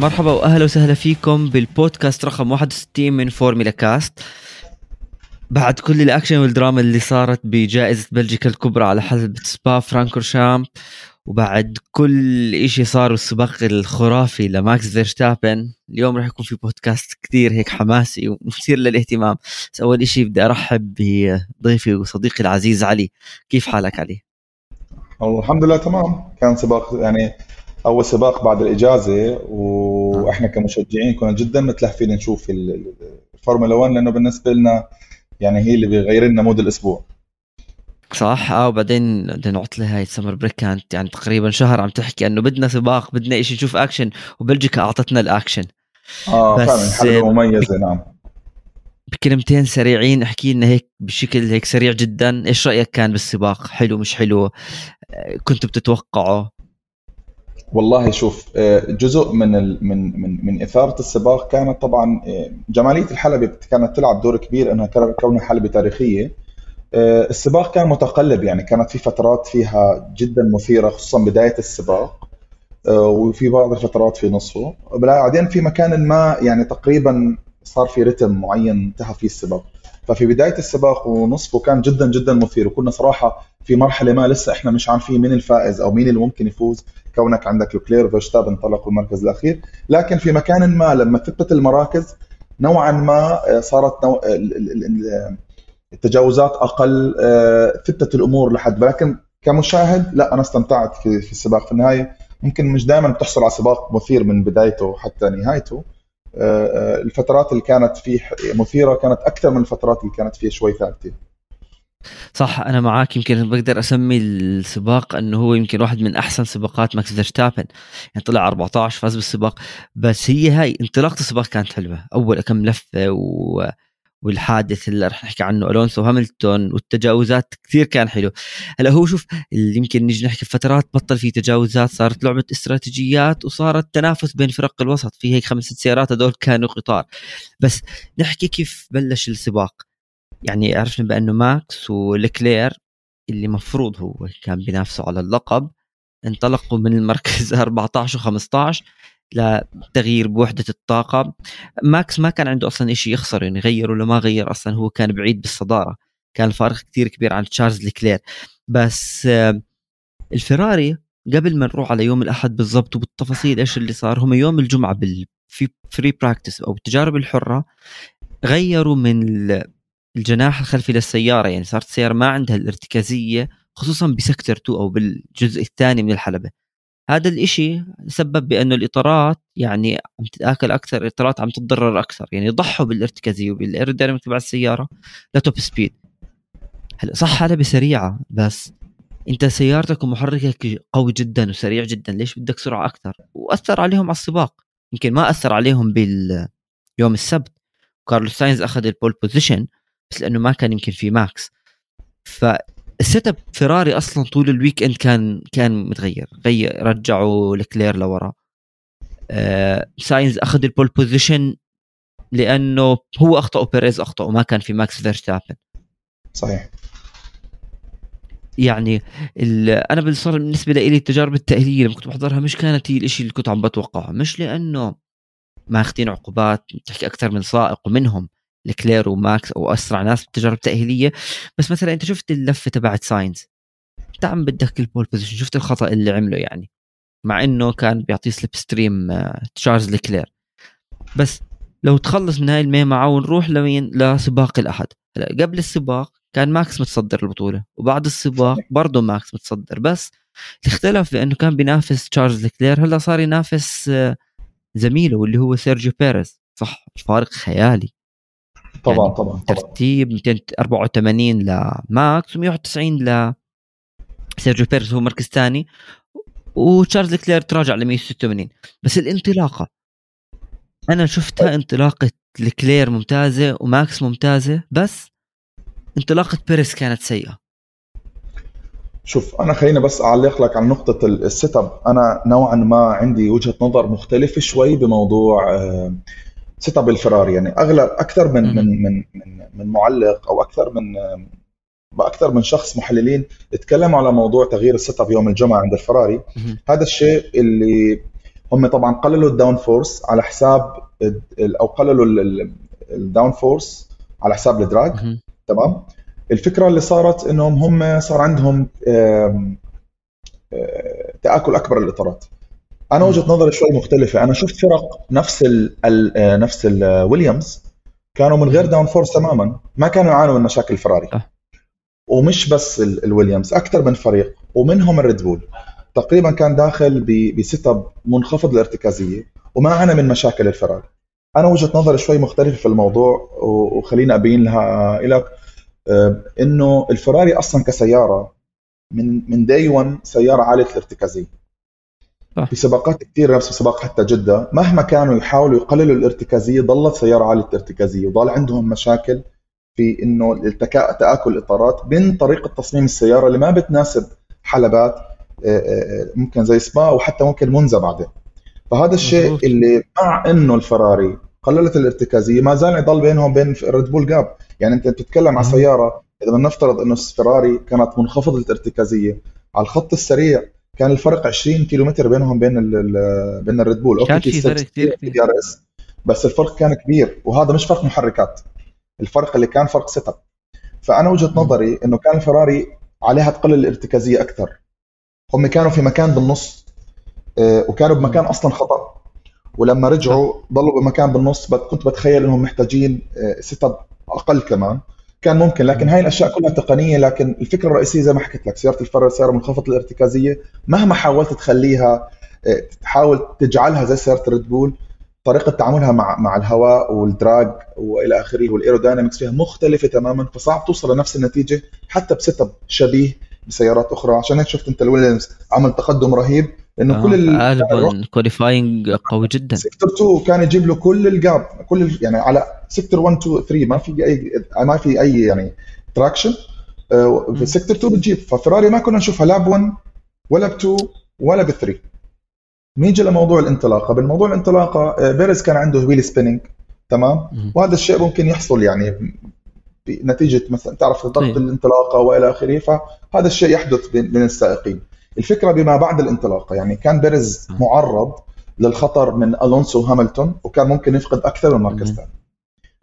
مرحبا وأهلا وسهلا فيكم بالبودكاست رقم 61 من فورميلا كاست. بعد كل الأكشن والدراما اللي صارت بجائزة بلجيكا الكبرى على حلبة سبا فرانكورشامب وبعد كل إشي صار والسباق الخرافي لماكس فيرشتابن اليوم راح يكون في بودكاست كثير هيك حماسي ومثير للاهتمام. بس أول إشي بدي أرحب بضيفي وصديقي العزيز علي. كيف حالك علي؟ الحمد لله تمام. كان سباق يعني أول سباق بعد الإجازة وإحنا كمشجعين كنا جدا متلهفين نشوف الفورمولا 1 لأنه بالنسبة لنا يعني هي اللي بيغير لنا mood الأسبوع. صح. آه وبعدين بدنا العطله هاي ال summer break كانت يعني تقريبا شهر عم تحكي إنه بدنا سباق بدنا شيء نشوف اكشن وبلجيكا أعطتنا الاكشن آه بس فعلا حلقة مميزة نعم. بكلمتين سريعين احكي لنا هيك بشكل هيك سريع جدا. إيش رأيك كان بالسباق؟ حلو مش حلو؟ آه، كنت بتتوقعه والله شوف آه، جزء من من من من إثارة السباق كانت طبعا آه، جمالية الحلبه كانت تلعب دور كبير إنها كونها حلبه تاريخية. آه، السباق كان متقلب يعني كانت في فترات فيها جدا مثيرة خصوصا بداية السباق وفي بعض الفترات في نصفه. بعدين في مكان ما يعني تقريبا صار في رتم معين انتهى فيه السباق. ففي بداية السباق ونصفه كان جدا جدا مثير وكنا صراحة في مرحلة ما لسه إحنا مش عارفين مين الفائز أو مين اللي ممكن يفوز. كونك عندك لوكلير وفيرشتابن انطلقوا المركز الأخير. لكن في مكان ما لما ثبتت المراكز نوعا ما آه، صارت نوع التجاوزات أقل آه، ثبتت الأمور لحد. لكن كمشاهد لا أنا استمتعت في في السباق في النهاية. ممكن مش دائما بتحصل على سباق مثير من بدايته حتى نهايته. آه، الفترات اللي كانت فيه مثيرة كانت أكثر من الفترات اللي كانت فيها شوي ثابتة. صح أنا معاك. يمكن بقدر أسمي السباق إنه هو يمكن واحد من أحسن سباقات ماكس فيرستابن. يعني طلع 14 فاز بالسباق. بس هي هاي انطلاقة السباق كانت حلوة. أول كم لفة و والحادث اللي رح نحكي عنه ألونسو هاملتون والتجاوزات كثير كان حلو. هلأ هو شوف اللي يمكن نيجي نحكي فترات بطل في تجاوزات صارت لعبة استراتيجيات وصارت تنافس بين فرق الوسط. في هيك خمس سيارات هدول كانوا قطار. بس نحكي كيف بلش السباق. يعني عرفنا بأنه ماكس ولكلير اللي مفروض هو كان بينافسوا على اللقب انطلقوا من المركز 14 و15 لتغيير بوحدة الطاقة. ماكس ما كان عنده أصلا إشي يخسر يعني غير ولا ما غير أصلا هو كان بعيد بالصدارة. كان الفارق كتير كبير عن تشارلز لكلير. بس الفراري قبل ما نروح على يوم الأحد بالضبط وبالتفاصيل إيش اللي صار هم يوم الجمعة بال في free practice أو التجارب الحرة غيروا من الجناح الخلفي للسيارة يعني صارت السيارة ما عندها الارتكازية خصوصا ب sector 2 أو بالجزء الثاني من الحلبة. هذا الإشي سبب بأنه الإطارات يعني عم تتآكل أكثر الإطارات عم تتضرر أكثر يعني ضحوا بالارتكازية وبال aerodynamic تبع السيارة ل top speed هلأ صح حلبة سريعة بس أنت سيارتك ومحركك قوي جدا وسريع جدا ليش بدك سرعة أكثر؟ وأثر عليهم على السباق. يمكن ما أثر عليهم باليوم السبت. كارلوس ساينز أخذ ال pole position بس لأنه ما كان يمكن في ماكس فال set up فيراري أصلا طول ال weekend كان كان متغير. غير رجعوا لكلير لورا. آه ساينز أخذ ال pole position لأنه هو اخطا وبيريز اخطا وما كان في ماكس فيرستابن صحيح. يعني أنا بالنسبة لي التجارب التأهيلية لما كنت بحضرها مش كانت هي الشيء اللي كنت عم بتوقعه. مش لأنه ماخذين عقوبات تحكي أكثر من سائق ومنهم. لكلير وماكس أو أسرع ناس بالتجارب التأهيلية. بس مثلا أنت شفت اللفة تبعت ساينز؟ انت عم بدك ال pole position شفت الخطأ اللي عمله يعني؟ مع إنه كان بيعطيه slipstream تشارلز لكلير. بس لو تخلص من هاي المعمعة ونروح لوين؟ لسباق الأحد. هلأ قبل السباق كان ماكس متصدر البطولة وبعد السباق برضه ماكس متصدر. بس الاختلاف بأنه كان بينافس تشارلز لكلير هلأ صار ينافس آه، زميله واللي هو سيرجيو بيريز. صح فارق خيالي. طبعا يعني طبعا ترتيب 284 لماكس و191 ل سيرجيو بيرز هو مركز ثاني وتشارلز لكلير تراجع ل 186 بس الانطلاقة أنا شفتها انطلاقة لكلير ممتازة وماكس ممتازة بس انطلاقة بيريز كانت سيئة. شوف أنا خليني بس أعلق لك على نقطة ال set up أنا نوعا ما عندي وجهة نظر مختلفة شوي بموضوع آه، set up الفراري يعني أغلب أكثر من من من من, من معلق أو أكثر من باكثر من شخص محللين تكلموا على موضوع تغيير ال set up يوم الجمعة عند الفراري. هذا الشيء اللي هم طبعا قللوا ال downforce على حساب أو قللوا ال downforce على حساب ال drag تمام؟ الفكرة اللي صارت إنهم هم صار عندهم تآكل أكبر للاطارات أنا وجهة نظري شوي مختلفة. أنا شفت فرق نفس ال ال نفس الويليامز كانوا من غير downforce تماما. ما كانوا يعانوا من مشاكل الفراري ومش بس الويليامز أكثر من فريق. ومنهم الريد بول تقريبا كان داخل ب set up منخفض الارتكازية. وما عانى من مشاكل الفراري. أنا وجهة نظري شوي مختلفة في الموضوع. وخليني أبين لها لك آه، إنه الفراري أصلا كسيارة من من day 1 سيارة عالية الارتكازية. في سباقات كثير نفس سباق حتى جدة. مهما كانوا يحاولوا يقللوا الارتكازية ظلت سيارة عالية الارتكازيه وضل عندهم مشاكل في إنه التكا... تآكل الاطارات من طريقة تصميم السيارة اللي ما بتناسب حلبات آه، آه، ممكن زي سبا وحتى ممكن منزا بعدين. فهذا الشيء اللي مع إنه الفراري قللت الارتكازية ما زال يضل بينهم بين ريد بول gap يعني أنت بتتكلم عن سيارة إذا بنفترض إنه الفراري كانت منخفضة الارتكازية على الخط السريع كان الفرق 20 كيلومتر بينهم بين ال بين الريد بول كان في فرق كثير كبير بس الفرق كان كبير وهذا مش فرق محركات. الفرق اللي كان فرق set up فأنا وجهة نظري إنه كان الفراري عليها تقلل الارتكازية أكثر. هم كانوا في مكان بالنص آه، وكانوا بمكان أصلا خطأ. ولما رجعوا ضلوا بمكان بالنص كنت بتخيل إنهم محتاجين set آه، up أقل كمان. كان ممكن لكن هاي الأشياء كلها تقنية لكن الفكرة الرئيسية زي ما حكيت لك سيارة الفراري سيارة منخفضة الارتكازية مهما حاولت تخليها آه، تحاول تجعلها زي سيارة الريد بول طريقة تعاملها مع مع الهواء وال drag وإلى آخره وال aerodynamics فيها مختلفة تماما فصعب توصل لنفس النتيجة حتى ب set up شبيه بسيارات أخرى. عشان هيك شفت أنت الويليامز عمل تقدم رهيب. لأنه آه كل غالبا qualifying قوي جدا. sector 2 كان يجيب له كل ال gap كل يعني على sector 1 2 3 ما في اي ما في أي يعني traction في sector 2 بتجيب. ففراري ما كنا نشوفها لا ب 1 ولا ب 2 ولا ب 3 نيجي لموضوع الانطلاقة. بالموضوع الانطلاقة آه، بيريز كان عنده wheel spinning تمام؟ وهذا الشيء ممكن يحصل يعني نتيجه مثلا تعرف ضغط طيب. الانطلاقة وإلى آخره. فهذا الشيء يحدث بين السائقين. الفكرة بما بعد الانطلاقه يعني كان بيرز معرض للخطر من ألونسو وهاملتون وكان ممكن يفقد أكثر من مركز ثاني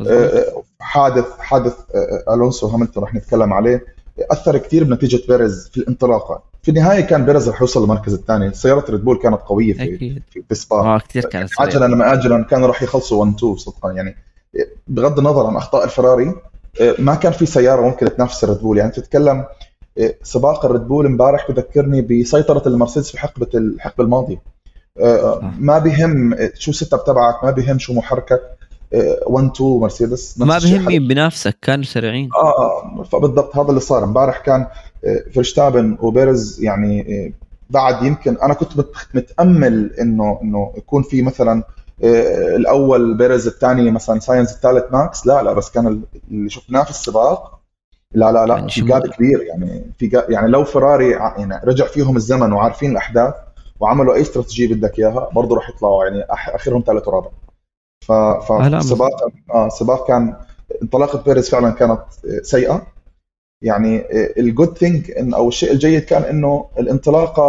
آه، حادث حادث آه، ألونسو وهاملتون رح نتكلم عليه. أثر كثير بنتيجة بيرز في الانطلاقه في النهاية كان بيرز رح يوصل للمركز الثاني. سيارة ريد بول كانت قوية في أكيد. في, سبا. آه كثير كانت عاجلا أم آجلا كانوا رح يخلصوا 1 2 صدقا. يعني بغض النظر عن أخطاء الفراري آه، ما كان في سيارة ممكن تنافس الريد بول يعني تتكلم سباق الريد بول امبارح بذكرني بسيطرة المرسيدس في حقبة الحقبه الماضيه آه، آه. ما بهم شو ال setup تبعك ما بهم شو محركك 1 2 مرسيدس. ما بهم مين بنافسك كانوا سريعين. آه فبالضبط هذا اللي صار. امبارح كان فرشتابن وبيرز يعني بعد يمكن أنا كنت متأمل إنه إنه يكون في مثلا الأول بيرز الثاني مثلا ساينز الثالث ماكس. لا لا بس كان اللي شفناه في السباق لا لا لا يعني في gap كبير يعني في gap يعني لو فراري يعني رجع فيهم الزمن وعارفين الأحداث وعملوا أي استراتيجية بدك إياها برضه راح يطلعوا يعني آخرهم ثالث ورابع. ف فالسباق آه السباق كان انطلاقة بيريز فعلا كانت سيئة. يعني ال good thing أو الشيء الجيد كان إنه الانطلاقة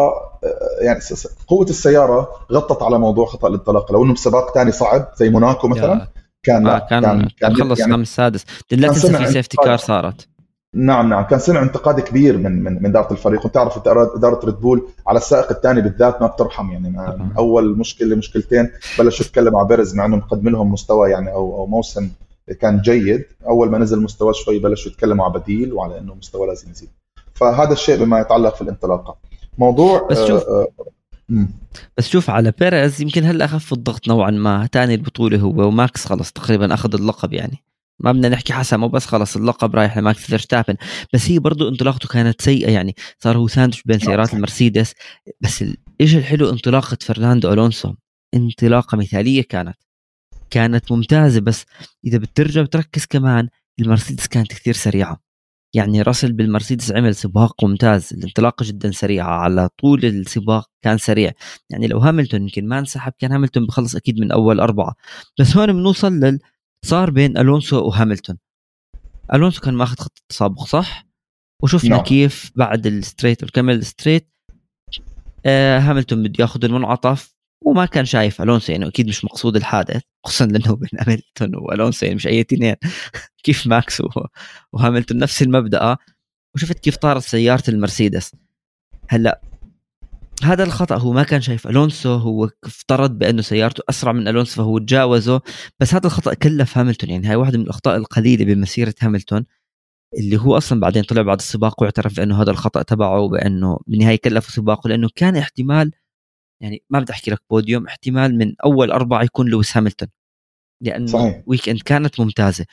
آه، يعني قوة السيارة غطت على موضوع خطأ الانطلاقه لو إنه بسباق ثاني صعب زي موناكو مثلا كان آه كان كان, كان خلص يعني خامس سادس لا تنسى في safety car صارت. نعم نعم. كان سمع انتقاد كبير من من من إدارة الفريق. وتعرف اداره ريد بول على السائق الثاني بالذات ما بترحم يعني ما أول مشكلة مشكلتين. بلشوا يتكلموا على بيرز مع انه مقدم لهم مستوى يعني أو أو موسم كان جيد. أول ما نزل مستوى شوي بلشوا يتكلموا على بديل وعلى إنه مستوى لازم يزيد. فهذا الشيء بما يتعلق في الانطلاقة. موضوع بس شوف آه آه بس شوف على بيريز يمكن هلا اخف الضغط نوعا ما. ثاني البطولة هو وماكس خلص تقريبا أخذ اللقب يعني. ما بدنا نحكي حسن مو بس خلص اللقب رايح لماكس فيرستابن. بس هي برضه انطلاقته كانت سيئة يعني. صار هو ساندويتش بين سيارات المرسيدس. بس الشيء الحلو انطلاقة فرناندو ألونسو؟ انطلاقة مثالية كانت. كانت ممتازة بس إذا بترجع بتركز كمان المرسيدس كانت كثير سريعة. يعني راسل بالمرسيدس عمل سباق ممتاز. الانطلاقة جدا سريعة على طول السباق كان سريع. يعني لو هاملتون يمكن ما انسحب كان هاملتون بخلص أكيد من أول أربعة. بس هون بنوصل لل صار بين ألونسو وهاملتون. ألونسو كان ماخذ خط التسابق صح؟ وشفنا no. كيف بعد ال straight وكمل ال straight آه هاملتون بده ياخذ المنعطف وما كان شايف ألونسو يعني أكيد مش مقصود الحادث خصوصا لأنه بين هاملتون وألونسو يعني مش أي اثنين. كيف ماكس وهاملتون نفس المبدأ. وشفت كيف طارت سيارة المرسيدس. هلأ هذا الخطأ هو ما كان شايف ألونسو هو افترض بأنه سيارته أسرع من ألونسو فهو تجاوزه بس هذا الخطأ كلف هاملتون يعني هاي واحدة من الأخطاء القليلة بمسيرة هاملتون اللي هو أصلا بعدين طلع بعد السباق واعترف بأنه هذا الخطأ تبعه بانه بالنهاية كلفه سباقه لأنه كان احتمال يعني ما بدي أحكي لك بوديوم احتمال من أول أربعة يكون لويس هاملتون لأنه صحيح. weekend كانت ممتازة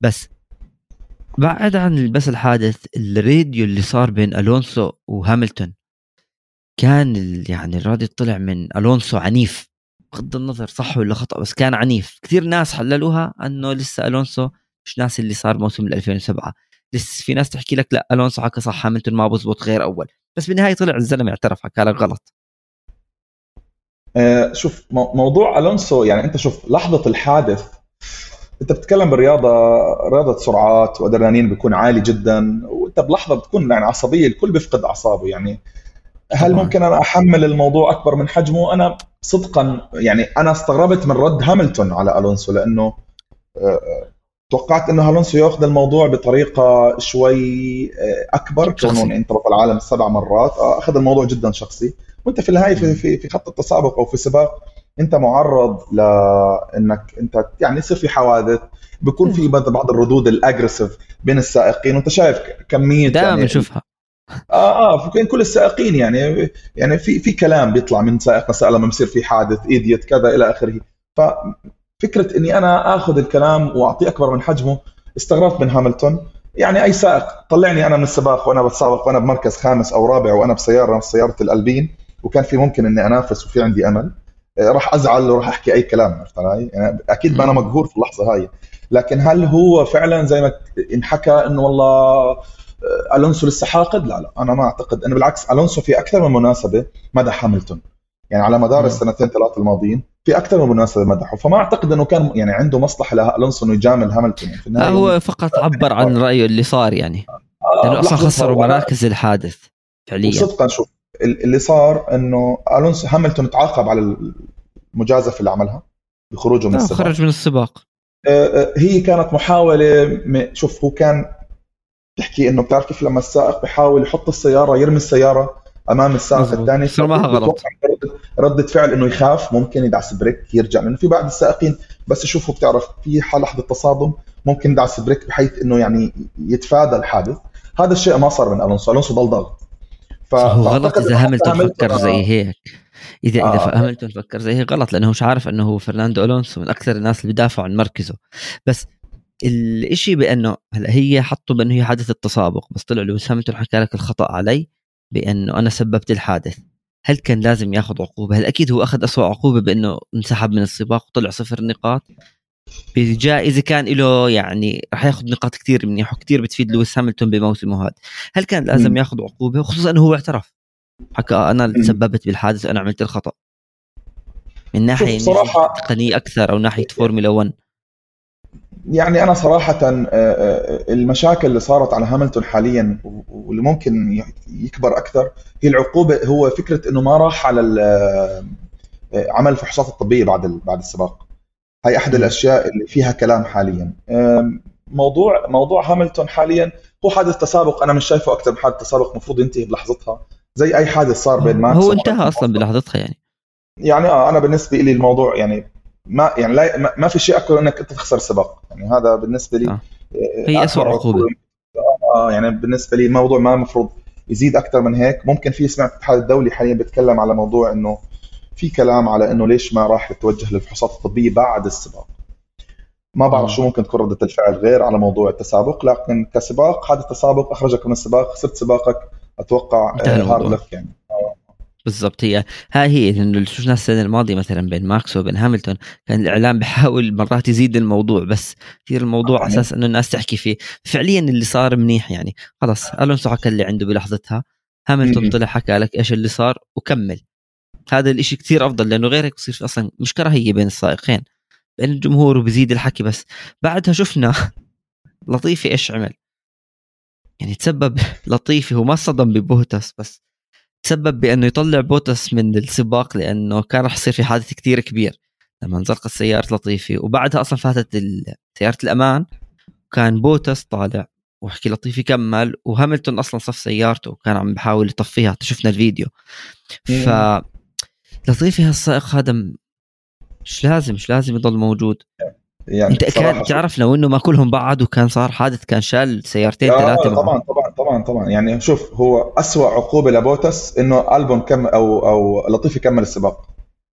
بس بعد عن بس الحادث الراديو اللي صار بين ألونسو وهاملتون كان يعني الراديو طلع من ألونسو عنيف بغض النظر صح ولا خطأ بس كان عنيف. كثير ناس حللوها إنه لسه ألونسو مش ناس اللي صار موسم 2007 لسه في ناس تحكي لك لا ألونسو حكى صح هاملتون ما بزبط غير أول. بس بالنهاية طلع الزلمة اعترف حكى لك غلط. آه شوف موضوع ألونسو يعني أنت شوف لحظة الحادث أنت بتتكلم بالرياضة رياضة سرعات وأدرينالين بيكون عالي جدا وأنت بلحظة بتكون يعني عصبية الكل بيفقد أعصابه. يعني هل ممكن أنا أحمل الموضوع أكبر من حجمه؟ أنا صدقا يعني أنا استغربت من رد هاملتون على ألونسو لأنه آه، توقعت إنه ألونسو يأخذ الموضوع بطريقة شوي آه، أكبر كونه انه بطل العالم سبع مرات. آه، أخذ الموضوع جدا شخصي. وأنت في النهاية في في, في خط التسابق أو في سباق أنت معرض لانك أنت يعني يصير في حوادث بيكون في بعض الردود ال aggressive بين السائقين. وأنت شايف كمية دائما يعني بنشوفها آه آه فكان كل السائقين يعني يعني في في كلام بيطلع من سائق لسائق لما بصير في حادث إيديت كذا إلى آخره. ففكرة إني أنا آخذ الكلام واعطيه أكبر من حجمه استغربت من هاملتون. يعني أي سائق طلعني أنا من السباق وأنا بتسابق وأنا بمركز خامس أو رابع وأنا بسيارة سيارة الألبين. وكان في ممكن إني أنافس وفي عندي أمل. آه، راح أزعل وراح أحكي أي كلام عرفت علي؟ يعني أكيد ما أنا مقهور في اللحظة هاي. لكن هل هو فعلا زي ما انحكى إنه والله ألونسو لسه حاقد؟ لا لا أنا ما أعتقد. انه بالعكس ألونسو في أكثر من مناسبة مدح هاملتون. يعني على مدار السنتين ثلاث الماضيين في أكثر من مناسبة مدحه. فما أعتقد إنه كان يعني عنده مصلحة لالونسو إنه يجامل هاملتون. يعني في النهاية هو فقط عبر عن رأيه اللي صار يعني. آه، لأنه أصلا خسروا مراكز الحادث فعليا. صدقا شوف اللي صار إنه ألونسو هاملتون تعاقب على المجازفة اللي عملها بخروجه من السباق. خرج من السباق. آه، هي كانت محاولة شوف هو كان تحكي إنه بتعرف كيف لما السائق بحاول يحط السيارة يرمي السيارة أمام السائق الثاني. معها غلط ردة فعل إنه يخاف ممكن يدعس brake يرجع لأنه في بعض السائقين بس يشوفوا بتعرف في حال لحظة تصادم ممكن يدعس brake بحيث إنه يعني يتفادى الحادث. هذا الشيء ما صار من ألونسو. ألونسو ضل ضغط غلط إذا هاملتون فكر زي هيك. اذا آه. اذا هاملتون فكر زي هيك غلط لأنه مش عارف إنه هو فرناندو ألونسو من أكثر الناس اللي بيدافعوا عن مركزه. بس الإشي بأنه هلا هي حطوا بأنه هي حادث التسابق بس طلع لويس هاملتون حكى لك الخطأ علي بأنه أنا سببت الحادث. هل كان لازم ياخذ عقوبة؟ هل أكيد هو أخذ أسوأ عقوبة بأنه انسحب من السباق وطلع صفر نقاط؟ بجائزة كان له يعني راح ياخذ نقاط كثير منيح وكثير بتفيد لويس هاملتون بموسمه هذا. هل كان لازم ياخذ عقوبة؟ خصوصا انه هو اعترف. حكى أنا اللي تسببت بالحادث وأنا عملت الخطأ. من ناحية صراحة تقنية أكثر أو ناحية فورمولا 1 يعني أنا صراحة آه، آه، المشاكل اللي صارت على هاملتون حاليا واللي ممكن يكبر أكثر هي العقوبة هو فكرة إنه ما راح على آه، عمل الفحوصات الطبية بعد بعد السباق. هاي أحد الأشياء اللي فيها كلام حاليا. موضوع موضوع هاملتون حاليا هو حادث تسابق أنا مش شايفه أكثر من حادث تسابق المفروض ينتهي بلحظتها زي أي حادث صار بين ماكس هو انتهى أصلا بلحظتها يعني. يعني آه أنا بالنسبة لي الموضوع يعني ما يعني لا ما في شيء أكثر إنك أنت تخسر سباق. يعني هذا بالنسبة لي آه. هي اسوء عقوبة. آه يعني بالنسبة لي الموضوع ما المفروض يزيد أكثر من هيك. ممكن في سمعت الاتحاد الدولي حاليا بيتكلم على موضوع إنه في كلام على إنه ليش ما راح يتوجه للفحوصات الطبية بعد السباق. ما بعرف شو ممكن تكون ردة الفعل غير على موضوع التسابق لكن كسباق هذا التسابق أخرجك من السباق خسرت سباقك أتوقع hard luck يعني. بالضبط. هي ها هي لأنه شفنا السنة الماضية مثلا بين ماكس وبين هاملتون كان الإعلام بيحاول مرات يزيد الموضوع بس يصير الموضوع على أساس إنه الناس تحكي فيه. فعليا اللي صار منيح يعني. خلص ألونسو حكى اللي عنده بلحظتها. هاملتون طلع حكى لك إيش اللي صار وكمل. هذا الإشي كثير أفضل لأنه غير هيك بصير أصلا مش كراهيه بين السائقين. بين الجمهور وبزيد الحكي بس. بعدها شفنا لطيفي إيش عمل. يعني تسبب لطيفي هو ما صدم ببوتس بس. تسبب بأنه يطلع بوتس من السباق لأنه كان راح يصير في حادث كثير كبير لما انزلقت سياره لطيفي وبعدها أصلا فاتت سيارة الأمان كان بوتس طالع. وحكي لطيفي كمل وهاملتون أصلا صف سيارته وكان عم بحاول يطفيها. شفنا الفيديو. ف لطيفي هالسائق هذا مش لازم مش لازم يضل موجود. يعني انت كان تعرف لو انه ما كلهم بعد وكان صار حادث كان شال سيارتين ثلاثة طبعا طبعا طبعا طبعا يعني شوف هو أسوأ عقوبة لبوتس إنه البون كم أو أو لطيفي كمل السباق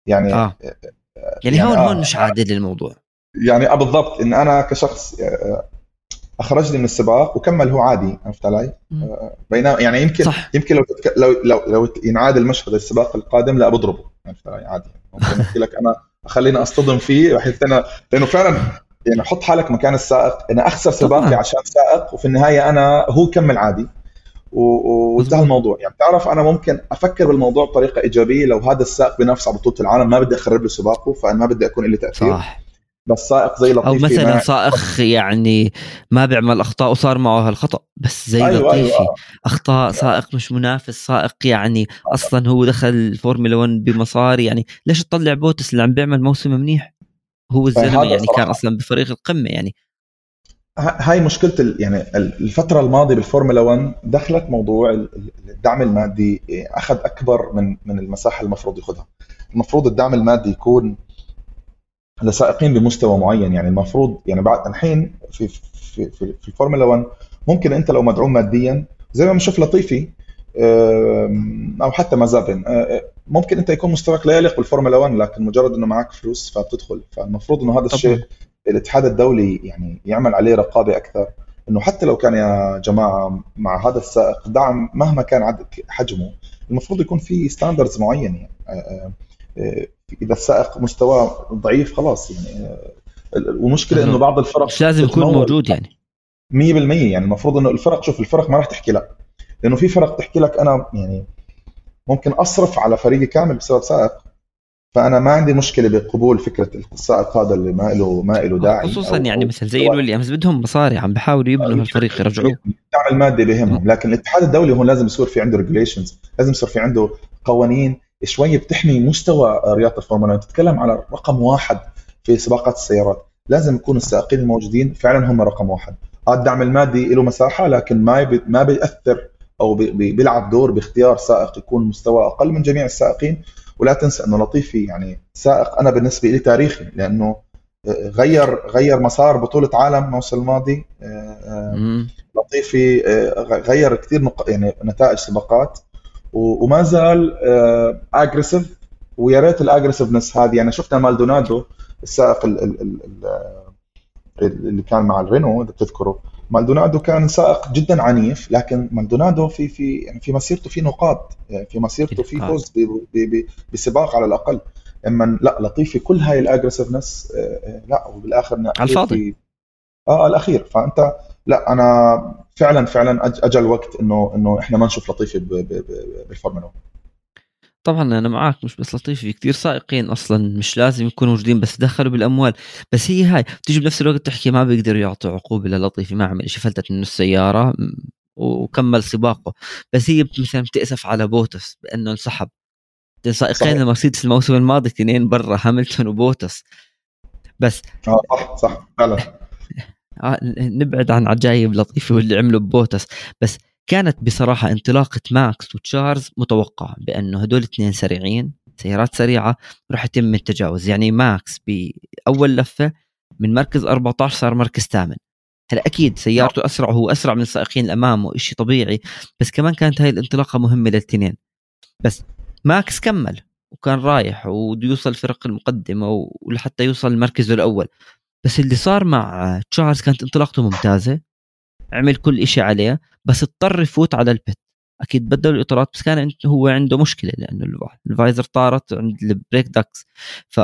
يعني آه. يعني, يعني هون آه. هون مش عادل الموضوع يعني آه بالضبط إن أنا كشخص آه، أخرجني من السباق وكمل هو عادي عرفت علي؟ آه، بينما يعني يمكن صح. يمكن لو تتك... لو لو لو ينعاد المشهد السباق القادم لا بضربه عرفت علي عادي ممكن أحكي لك أنا خليني اصطدم فيه بحيث أنا لأنه فعلا يعني حط حالك مكان السائق. أنا أخسر سباقي عشان سائق وفي النهاية أنا هو كمل عادي. وانتهى الموضوع. يعني بتعرف أنا ممكن أفكر بالموضوع بطريقة إيجابية. لو هذا السائق بينافس على بطوله العالم ما بدي أخرب له سباقه فأنا ما بدي أكون لي تأثير. صح. بس سائق زي لطيفي أو مثلا سائق يعني ما بيعمل أخطاء وصار معه هالخطأ بس زي أيوة لطيفي أيوة. آه. أخطاء سائق مش منافس سائق يعني أصلا هو دخل الفورمولا 1 بمصاري يعني ليش تطلع بوتس اللي عم بيعمل موسم منيح هو الزلمة يعني صراحة. كان أصلا بفريق القمة يعني هاي مشكلة يعني الفترة الماضية بالفورمولا 1 دخلت موضوع الدعم المادي أخذ أكبر من من المساحة المفروض ياخذها المفروض الدعم المادي يكون لسائقين بمستوى معين يعني المفروض يعني بعد الحين في في في, في الفورمولا 1 ممكن انت لو مدعوم ماديا زي ما بنشوف لطيفي أو حتى مازيبين ممكن انت يكون مستواك لا يليق بالفورمولا 1 لكن مجرد انه معك فلوس فبتدخل. فالمفروض إنه هذا الشيء الاتحاد الدولي يعني يعمل عليه رقابة أكثر. إنه حتى لو كان يا جماعة مع هذا السائق دعم مهما كان عدد حجمه المفروض يكون في standards معينة يعني إذا السائق مستواه ضعيف خلاص يعني والمشكلة إنه بعض الفرق مش لازم يكون موجود يعني. 100% يعني المفروض إنه الفرق شوف الفرق ما راح تحكي لا لأنه في فرق تحكي لك أنا يعني ممكن أصرف على فريقي كامل بسبب سائق فأنا ما عندي مشكلة بقبول فكرة السائق هذا اللي ما له ما له داعي خصوصا يعني مثل زي الويليامز بدهم مصاري عم بحاولوا يبنوا الفريق يرجعوه. الدعم المادي بيهمهم لكن الاتحاد الدولي هون لازم يصير في عنده regulations لازم يصير في عنده قوانين شوي بتحمي مستوى رياضة الفورمولا تتكلم على رقم واحد في سباقات السيارات. لازم يكون السائقين الموجودين فعلا هم رقم واحد. الدعم المادي له مساحة لكن ما ما بيأثر أو بيلعب دور باختيار سائق يكون مستوى أقل من جميع السائقين. ولا تنسى أنه لطيفي يعني سائق أنا بالنسبة لي تاريخي لأنه آه، غير غير مسار بطولة عالم الموسم الماضي آه، آه، لطيفي غير كثير يعني نتائج سباقات. وما زال aggressive ويا ريت ال aggressiveness هذه. يعني شفنا مالدونادو السائق اللي كان مع الرينو إذا بتذكروا. مالدونادو كان سائق جدا عنيف لكن مالدونادو في في يعني في مسيرته في نقاط يعني في مسيرته في فوز بسباق على الأقل. إما لا لطيفي كل هاي ال aggressiveness آه، آه، لا وبالآخر على الفاضي. آه الأخير. فأنت لا أنا فعلا فعلا اجى الوقت إنه إنه إحنا ما نشوف لطيفي بالفورمولا 1 طبعا أنا معك مش بس لطيفي في كثير سائقين أصلا مش لازم يكونوا موجودين بس دخلوا بالأموال. بس هي هاي تيجي بنفس الوقت تحكي ما بيقدروا يعطوا عقوبة للطيفي ما عمل شيء فلتت من السيارة وكمل سباقه. بس هي مثلا بتأسف على بوتس بأنه انسحب. سائقين المرسيدس الموسم الماضي اثنين برا هاملتون وبوتس. بس آه صح صح فعلا. نبعد عن عجايب لطيفي واللي عمله ببوتس. بس كانت بصراحة انطلاقة ماكس وتشارلز متوقعة بأنه هدول اثنين سريعين سيارات سريعة راح يتم التجاوز. يعني ماكس بأول لفة من مركز 14 صار مركز ثامن. هلا أكيد سيارته أسرع وهو أسرع من السائقين اللي امامه شيء طبيعي بس كمان كانت هاي الانطلاقة مهمة للاثنين. بس ماكس كمل وكان رايح ويوصل الفرق المقدمة ولحتى يوصل المركز الأول. بس اللي صار مع تشارلز كانت انطلاقته ممتازة. عمل كل شيء عليه بس اضطر يفوت على ال pit أكيد بدلوا الإطارات بس كان هو عنده مشكلة لأنه ال visor طارت عند ال brake ducts ف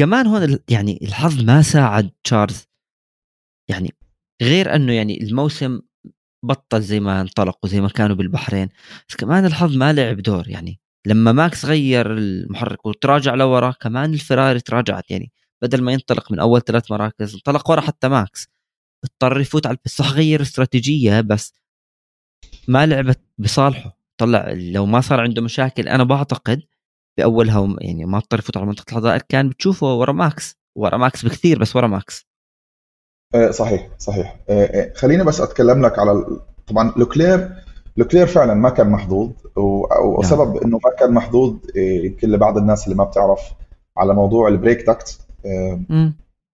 كمان هون يعني الحظ ما ساعد تشارلز. يعني غير أنه يعني الموسم بطل زي ما انطلقوا زي ما كانوا بالبحرين بس كمان الحظ ما لعب دور. يعني لما ماكس غير المحرك وتراجع لورا كمان الفراري تراجعت. يعني بدل ما ينطلق من أول ثلاث مراكز انطلق ورا حتى ماكس. اضطر يفوت على صح غير استراتيجية بس ما لعبت بصالحه. طلع لو ما صار عنده مشاكل أنا بعتقد باولها يعني ما اضطر يفوت على منطقة الحظائر كان بتشوفه ورا ماكس. ورا ماكس بكثير بس ورا ماكس. آه، صحيح صحيح. آه، آه، خليني بس أتكلم لك على طبعا لوكلير لوكلير فعلا ما كان محظوظ وسبب نعم. إنه ما كان محظوظ يمكن لبعض الناس اللي ما بتعرف على موضوع ال brake duct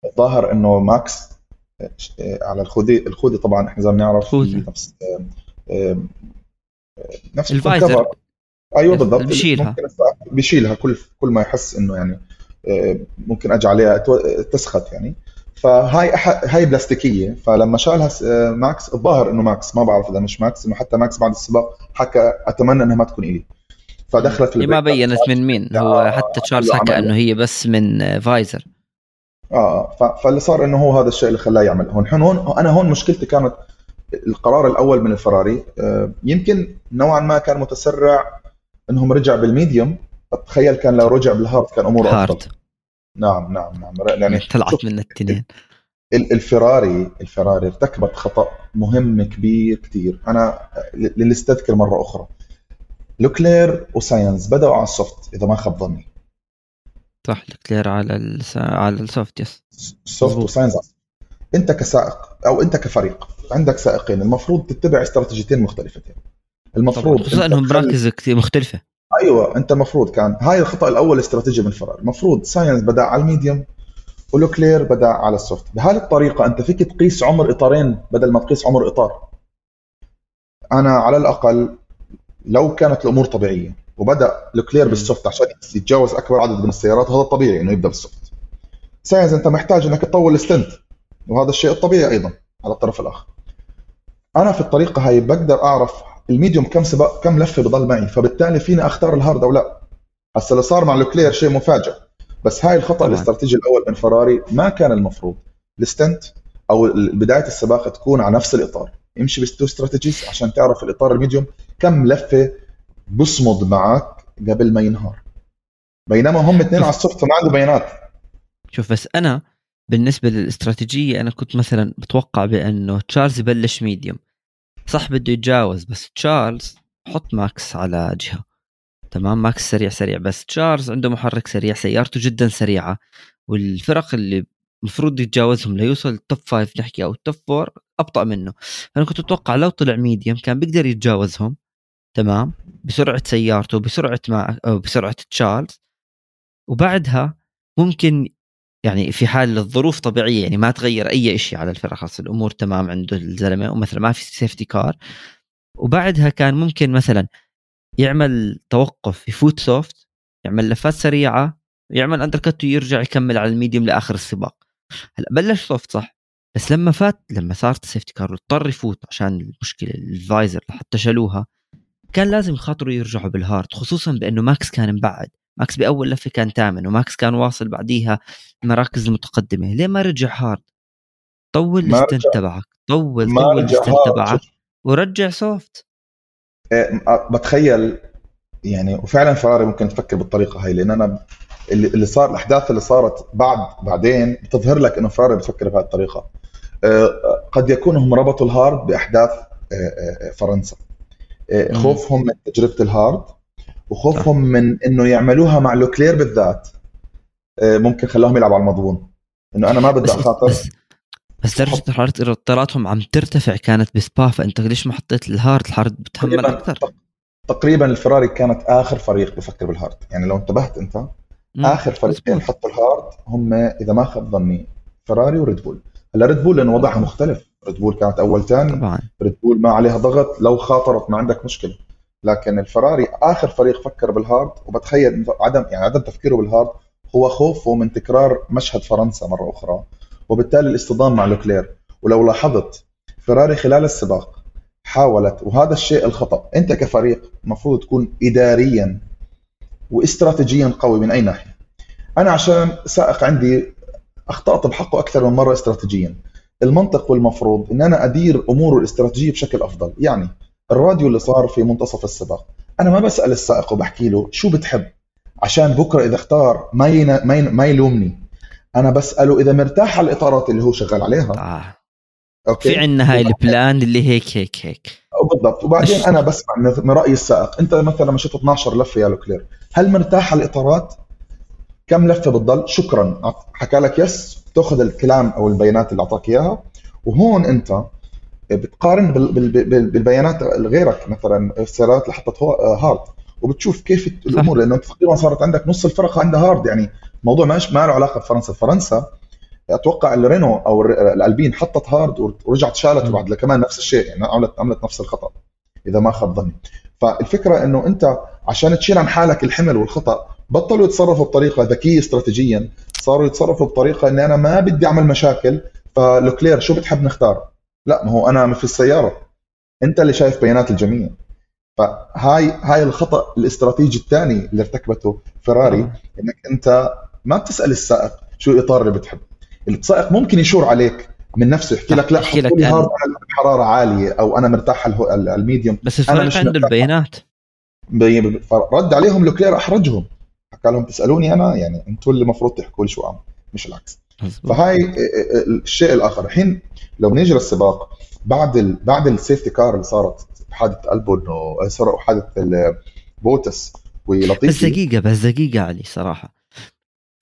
الظاهر إنه ماكس على الخوذة الخوذة طبعا إحنا زي ما بنعرف نفس نفس ال visor أيوه بالضبط. بشيلها بشيلها كل كل ما يحس إنه يعني ممكن أجي عليها تسخط يعني. فهاي هاي بلاستيكية. فلما شالها آه، ماكس الظاهر إنه ماكس. ما بعرف إذا مش ماكس. إنه حتى ماكس بعد السباق حكى أتمنى إنها ما تكون إلي. فدخلت في ما بينت من مين. هو حتى تشارلز حكى إنه هي بس من visor آه, آه، فاللي صار إنه هو هذا الشيء اللي خلاه يعمل. هون هون أنا هون مشكلتي كانت القرار الأول من الفراري آه، يمكن نوعا ما كان متسرع إنهم رجع بال medium. تخيل كان لو رجع بال hard كان أموره أفضل. نعم نعم نعم. يعني طلعت من الاثنين الفراري الفراري ارتكبت خطأ مهم كبير كثير أنا للاستذكر مرة أخرى. لوكلير وساينز بدأوا على ال soft إذا ما خاب ظني. صح لوكلير على الس... على ال soft yes soft وساينز أنت كسائق أو أنت كفريق عندك سائقين المفروض تتبع استراتيجيتين مختلفتين. المفروض خصوصا إنهم مراكز كثير مختلفة. أيوه أنت المفروض كان. هاي الخطأ الأول استراتيجي من فراري. المفروض ساينز بدأ على ال medium ولوكلير بدأ على ال soft بهذه الطريقة أنت فيك تقيس عمر إطارين بدل ما تقيس عمر إطار. أنا على الأقل لو كانت الأمور طبيعية وبدأ لوكلير بال soft عشان يتجاوز أكبر عدد من السيارات هذا الطبيعي إنه يبدأ بال soft. ساينس أنت محتاج إنك تطول ال stint وهذا الشيء الطبيعي أيضا على الطرف الآخر. أنا في الطريقة هاي بقدر أعرف ال medium كم سباق كم لفة بضل معي فبالتالي فيني أختار ال hard أو لا. هسه اللي صار مع لوكلير شيء مفاجئ بس هاي الخطأ الاستراتيجي الأول من فراري ما كان المفروض. ال stint أو بداية السباق تكون على نفس الإطار. امشي ب two strategies عشان تعرف الإطار ال medium كم لفة بصمد معك قبل ما ينهار. بينما هم اثنين على ال soft ما عنده بيانات. شوف بس أنا بالنسبة للاستراتيجية أنا كنت مثلا بتوقع بأنه تشارلز يبلش medium. صح بده يتجاوز بس تشارلز حط ماكس على جهة. تمام؟ ماكس سريع سريع. بس تشارلز عنده محرك سريع سيارته جدا سريعة والفرق اللي المفروض يتجاوزهم ليوصل ال top five نحكي أو ال top four أبطأ منه. فأنا كنت أتوقع لو طلع medium كان بيقدر يتجاوزهم. تمام؟ بسرعة سيارته بسرعة ما بسرعة تشارلز. وبعدها ممكن يعني في حال الظروف طبيعية يعني ما تغير أي شيء على الفرق خلاص الأمور تمام عنده الزلمة ومثلا ما في safety car وبعدها كان ممكن مثلا يعمل توقف يفوت soft يعمل لفات سريعة يعمل undercut ويرجع يكمل على ال medium لآخر السباق. هلا بلش soft صح؟ بس لما فات لما صارت ال safety car واضطر يفوت عشان المشكلة ال visor لحتى شالوها كان لازم يخاطروا يرجعوا بال hard خصوصا بأنه ماكس كان مبعد. ماكس بأول لفة كان ثامن وماكس كان واصل بعديها المراكز المتقدمة. ليه ما رجع hard طول الستنت تبعك طول طول الستنت تبعك ورجع soft. إيه بتخيل يعني وفعلا فراري ممكن تفكر بالطريقة هاي لأن أنا اللي صار الأحداث اللي صارت بعد بعدين بتظهر لك إنه فراري بفكر بهذه الطريقة. إيه قد يكون هم ربطوا ال hard بأحداث إيه فرنسا. خوفهم من تجربة ال hard وخوفهم من إنه يعملوها مع لوكلير بالذات. آه، ممكن خلاهم يلعبوا على المضمون. إنه أنا ما بدي أخاطر. بس, بس درجة حراره إطاراتهم عم ترتفع كانت بسبا فانت ليش ما حطيت ال hard؟ ال hard بتحمل أكثر. تقريبا الفراري كانت آخر فريق بفكر بال hard. يعني لو انتبهت أنت مم. آخر فريقين حطوا ال hard هم إذا ما خاب ظني فراري وريد بول. هلأ ريد بول لأنه وضعها مختلف. ريد بول كانت أول ثاني طبعا. ريد بول ما عليها ضغط. لو خاطرت ما عندك مشكلة. لكن الفراري آخر فريق فكر بال hard. وبتخيل عدم يعني عدم تفكيره بال hard هو خوفه من تكرار مشهد فرنسا مرة أخرى. وبالتالي الاصطدام مع لوكلير. ولو لاحظت فراري خلال السباق حاولت وهذا الشيء الخطأ. أنت كفريق المفروض تكون اداريا واستراتيجيا قوي من أي ناحية. أنا عشان سائق عندي أخطأت بحقه أكثر من مرة استراتيجيا. المنطق والمفروض إن أنا أدير أموره الاستراتيجية بشكل أفضل. يعني الراديو اللي صار في منتصف السباق. أنا ما بسأل السائق وبحكي له شو بتحب؟ عشان بكرة إذا اختار ما ينا ما, ما يلومني. أنا بسأله إذا مرتاح على الإطارات اللي هو شغال عليها. آه. okay؟ في عندنا هاي ال plan اللي هيك هيك هيك. بالضبط. وبعدين أنا بسمع من رأي السائق. أنت مثلا مشيت 12 لفة يا لوكلير هل مرتاح على الإطارات؟ كم لفة بتضل؟ شكرا. حكى لك yes تاخذ الكلام أو البيانات اللي أعطاك إياها. وهون أنت بتقارن بالبيانات غيرك مثلا السيارات اللي حطت hard. وبتشوف كيف الأمور لأنه تقريبا صارت عندك نص الفرق عندها hard. يعني الموضوع ما ما له علاقة بفرنسا. فرنسا أتوقع الرينو أو الألبين حطت hard ورجعت شالت بعد. كمان نفس الشيء. يعني عملت عملت نفس الخطأ إذا ما خاب ظني. فالفكرة إنه أنت عشان تشيل عن حالك الحمل والخطأ بطلوا يتصرفوا بطريقة ذكية استراتيجيا صاروا يتصرفوا بطريقة إني أنا ما بدي أعمل مشاكل فلوكلير شو بتحب نختار؟ لا ما هو أنا في السيارة. أنت اللي شايف بيانات الجميع. فهاي هاي الخطأ الاستراتيجي الثاني اللي ارتكبته فيراري إنك أنت ما بتسأل السائق شو الإطار اللي بتحب. السائق ممكن يشور عليك من نفسه يحكي لك لا لك لي hard أنا حرارة عالية أو أنا مرتاح على ال medium. بس الفرق عنده البيانات. رد عليهم لوكلير أحرجهم. حكى لهم تسالوني أنا يعني أنتم اللي المفروض تحكوا لي شو أعمل مش العكس. فهاي الشيء الشيء الحين لو بنيجي للسباق بعد ال... بعد ال safety car اللي صارت حادثة ألبون وسرقوا حادثة بوتس ولطيفي بس دقيقة بس دقيقة علي صراحة.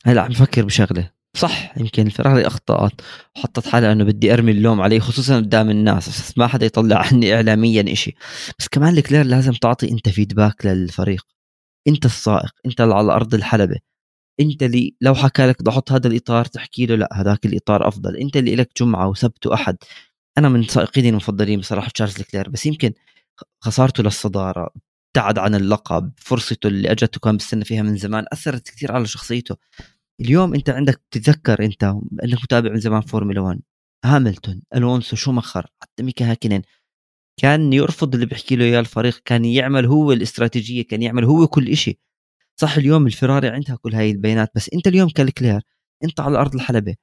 هلا عم بفكر بشغلة. صح يمكن الفراري أخطأت وحطت حالها إنه بدي أرمي اللوم عليه خصوصا قدام الناس. بس ما حدا يطلع عني اعلاميا إشي. بس كمان لوكلير لازم تعطي أنت feedback للفريق. أنت السائق أنت اللي على أرض الحلبة. أنت اللي لو حكى لك بدي أحط هذا الإطار تحكي له لا هذاك الإطار أفضل. أنت اللي لك جمعة وسبت وأحد. أنا من سائقيني المفضلين بصراحة تشارلز لوكلير بس يمكن خسارته للصدارة ابتعد عن اللقب فرصته اللي أجته كان بستنى فيها من زمان أثرت كثير على شخصيته. اليوم أنت عندك تتذكر أنت أنك متابع من زمان فورمولا 1 هاملتون ألونسو شومخر حتى ميكا هاكنن كان يرفض اللي بيحكي له إياه الفريق كان يعمل هو الاستراتيجية كان يعمل هو كل شيء صح اليوم الفراري عندها كل هاي البيانات بس أنت اليوم كلوكلير أنت على أرض الحلبة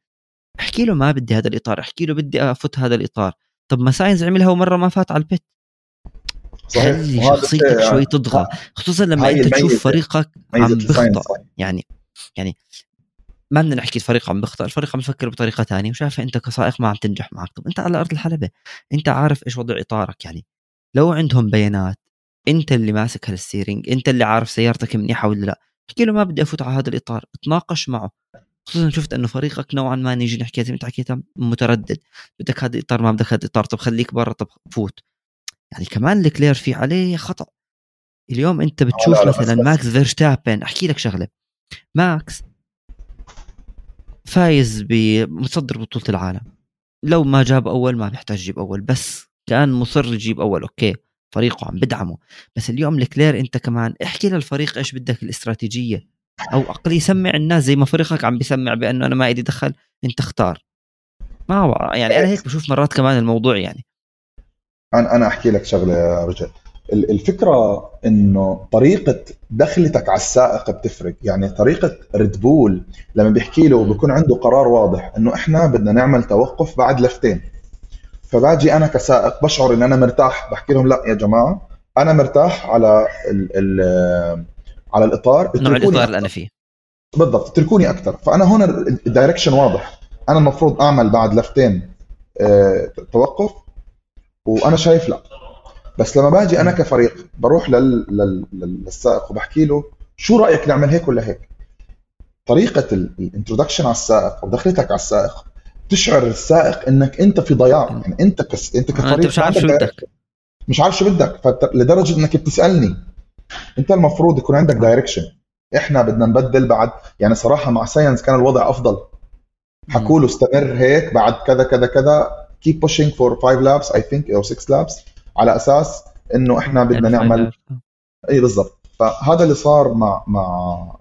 احكي له ما بدي هذا الإطار احكي له بدي أفوت هذا الإطار. طب ما ساينز عملها ومرة ما فات على ال pit. صحيح. خلي شخصيتك شوي تضغط خصوصا لما أنت تشوف فريقك عم بيخطأ. يعني يعني ما بدنا نحكي الفريق عم بيخطئ الفريق عم يفكر بطريقة ثانية وشايف أنت كسائق ما عم تنجح معك. طب أنت على أرض الحلبة أنت عارف إيش وضع إطارك يعني. لو عندهم بيانات أنت اللي ماسك هال steering أنت اللي عارف سيارتك منيحة ولا لأ. احكي له ما بدي أفوت على هذا الإطار تناقش معه. خصوصا شفت إنه فريقك نوعا ما نيجي نحكي زي ما أنت حكيتها متردد. بدك هذا الإطار ما بدك هذا الإطار طب خليك برا طب فوت. يعني كمان لكلير في عليه خطأ. اليوم أنت بتشوف مثلا ماكس فيرستابن أحكي لك شغلة. ماكس فايز متصدر بطولة العالم. لو ما جاب أول ما بيحتاج يجيب أول بس كأن مصر يجيب أول okay فريقه عم بدعمه. بس اليوم لكلير أنت كمان احكي للفريق إيش بدك الاستراتيجية أو أقل يسمع الناس زي ما فريقك عم بيسمع بأنه أنا ما ايدي دخل أنت اختار. ما يعني أنا هيك بشوف مرات كمان الموضوع يعني. أنا أنا أحكي لك شغلة رجل. الفكرة إنه طريقة دخلتك على السائق بتفرق. يعني طريقة ريد بول لما بيحكي له بيكون عنده قرار واضح إنه إحنا بدنا نعمل توقف بعد لفتين. فباجي أنا كسائق بشعر إن أنا مرتاح بحكي لهم لا يا جماعة أنا مرتاح على ال ال على الإطار نوع الإطار اللي أنا فيه. بالضبط اتركوني أكثر فأنا هون ال direction واضح. أنا المفروض أعمل بعد لفتين آه توقف وأنا شايف لا. بس لما باجي أنا كفريق بروح لل... لل... للسائق وبحكي له شو رأيك نعمل هيك ولا هيك؟ طريقة ال introduction على السائق أو دخلتك على السائق تشعر السائق إنك أنت في ضياع يعني أنت كس... أنت كفريق انت مش عارف شو بدك. مش عارف شو بدك فلدرجه إنك بتسألني. أنت المفروض يكون عندك direction إحنا بدنا نبدل بعد يعني صراحة مع ساينس كان الوضع أفضل. حكوا له استمر هيك بعد كذا كذا كذا. Keep pushing for 5 laps I think أو 6 laps. على أساس إنه إحنا بدنا نعمل اي بالضبط. فهذا اللي صار مع مع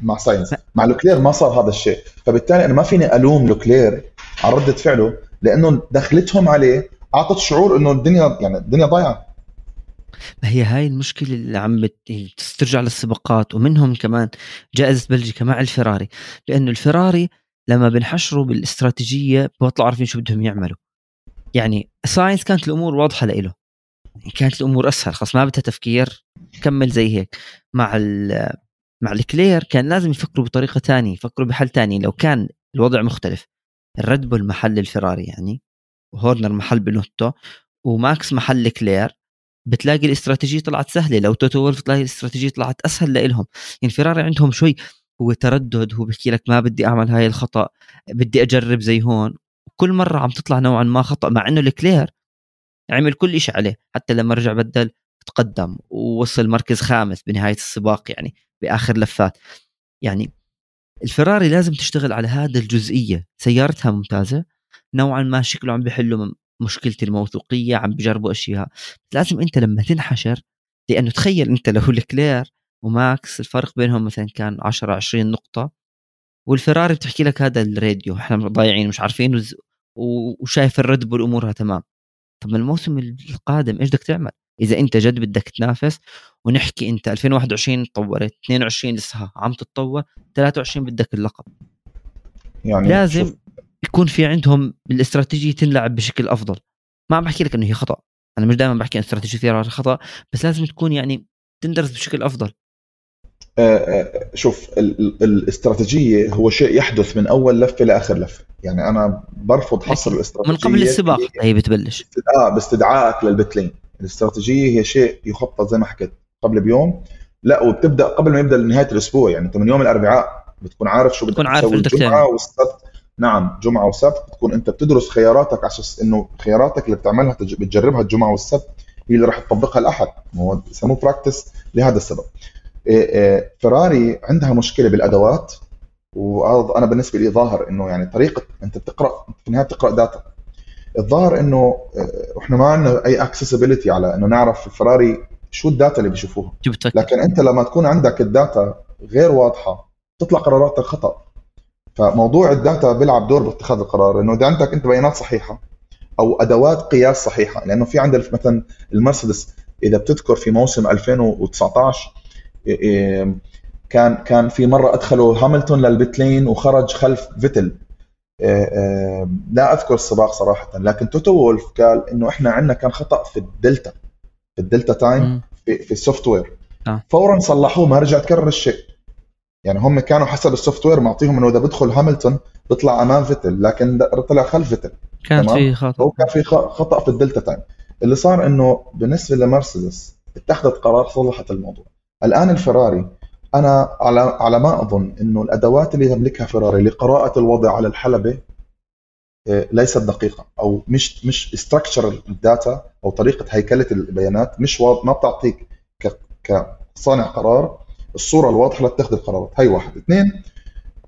مع ساينس مع لوكلير ما صار هذا الشيء. فبالتالي أنا ما فيني ألوم لوكلير على ردة فعله لأنه دخلتهم عليه أعطت شعور إنه الدنيا يعني الدنيا ضايعة. ما هي هاي المشكلة اللي عم ترجع للسباقات ومنهم كمان جائزة بلجيكا مع الفراري. لأنه الفراري لما بنحشروا بالإستراتيجية بيطلعوا عارفين شو بدهم يعملوا. يعني ساينس كانت الأمور واضحة له كانت الأمور أسهل خلاص ما بدها تفكير كمل زي هيك. مع مع لكلير كان لازم يفكروا بطريقة ثانية يفكروا بحل ثاني لو كان الوضع مختلف الريد بول محل الفراري يعني وهورنر محل بنوتو وماكس محل لكلير بتلاقي الاستراتيجية طلعت سهلة. لو توتو وولف تلاقي الاستراتيجية طلعت أسهل لهم يعني فيراري عندهم شوي هو تردد هو بيحكي لك ما بدي أعمل هاي الخطأ بدي أجرب زي هون. كل مرة عم تطلع نوعا ما خطأ مع إنه لكلير عمل كل شيء عليه حتى لما رجع بدل تقدم ووصل مركز خامس بنهاية السباق يعني بآخر لفات. يعني الفراري لازم تشتغل على هذا الجزئية سيارتها ممتازة نوعا ما شكله عم بيحلوا مشكله الموثوقية عم بجربوا أشياء. لازم أنت لما تنحشر لأنه تخيل أنت لو لكلير وماكس الفرق بينهم مثلا كان 10 20 نقطة والفراري بتحكي لك هذا الراديو إحنا ضايعين مش عارفين وز... وشايف الريد بول أمورها تمام طب الموسم القادم إيش بدك تعمل؟ إذا أنت جد بدك تنافس ونحكي أنت 2021 تطورت 22 لسه عم تتطور 23 بدك اللقب يعني لازم شوف. يكون في عندهم الاستراتيجية تنلعب بشكل أفضل ما عم بحكي لك إنه هي خطأ أنا مش دائما بحكي ان استراتيجية فيراري خطأ بس لازم تكون يعني تندرس بشكل أفضل شوف الاستراتيجية هو شيء يحدث من أول لفة لاخر لفة. يعني أنا برفض حصر الاستراتيجية من قبل السباق هي بتبلش. آه باستدعائك للبتلين. الاستراتيجية هي شيء يخطط زي ما حكيت قبل بيوم. لا وبتبدأ قبل ما يبدأ نهاية الأسبوع. يعني أنت من يوم الأربعاء بتكون عارف شو بدك تسوي. الجمعه والسبت نعم جمعة وسبت. بتكون أنت بتدرس خياراتك على أساس إنه خياراتك اللي بتعملها بتجربها الجمعة والسبت هي اللي راح تطبقها الاحد هو بسموه practice لهذا السبب. فراري عندها مشكلة بالأدوات وأنا بالنسبة لي ظاهر إنه يعني طريقة أنت بتقرا في النهاية بتقرأ data الظاهر إنه إيه، إحنا ما عندنا أي accessibility على إنه نعرف فراري شو ال data اللي بيشوفوها. لكن أنت لما تكون عندك ال data غير واضحة تطلع قراراتك خطأ. فموضوع ال data بيلعب دور باتخاذ القرار إنه إذا عندك أنت بيانات صحيحة أو أدوات قياس صحيحة لأنه في عندك مثلا المرسيدس إذا بتذكر في موسم 2019 كان كان في مرة أدخلوا هاملتون لل pit lane وخرج خلف فيتل. لا أذكر السباق صراحة لكن توتو وولف قال إنه إحنا عندنا كان خطأ في الدلتا في ال delta time في, في ال software آه. فورا صلحوه ما رجع تكرر الشيء. يعني هم كانوا حسب ال software معطيهم إنه إذا بدخل هاملتون بيطلع أمام فيتل لكن طلع خلف فيتل. كان في خطأ. هو كان في خطأ في ال delta time. اللي صار إنه بالنسبة لمرسيدس اتخذت قرار صلحت الموضوع. الآن الفراري أنا على على ما أظن إنه الأدوات اللي يملكها فراري لقراءة الوضع على الحلبة آه، ليست دقيقة أو مش مش structure ال data أو طريقة هيكلة البيانات مش واضح ما بتعطيك كصانع قرار الصورة الواضحة لاتخذ القرارات. هي واحد. اثنين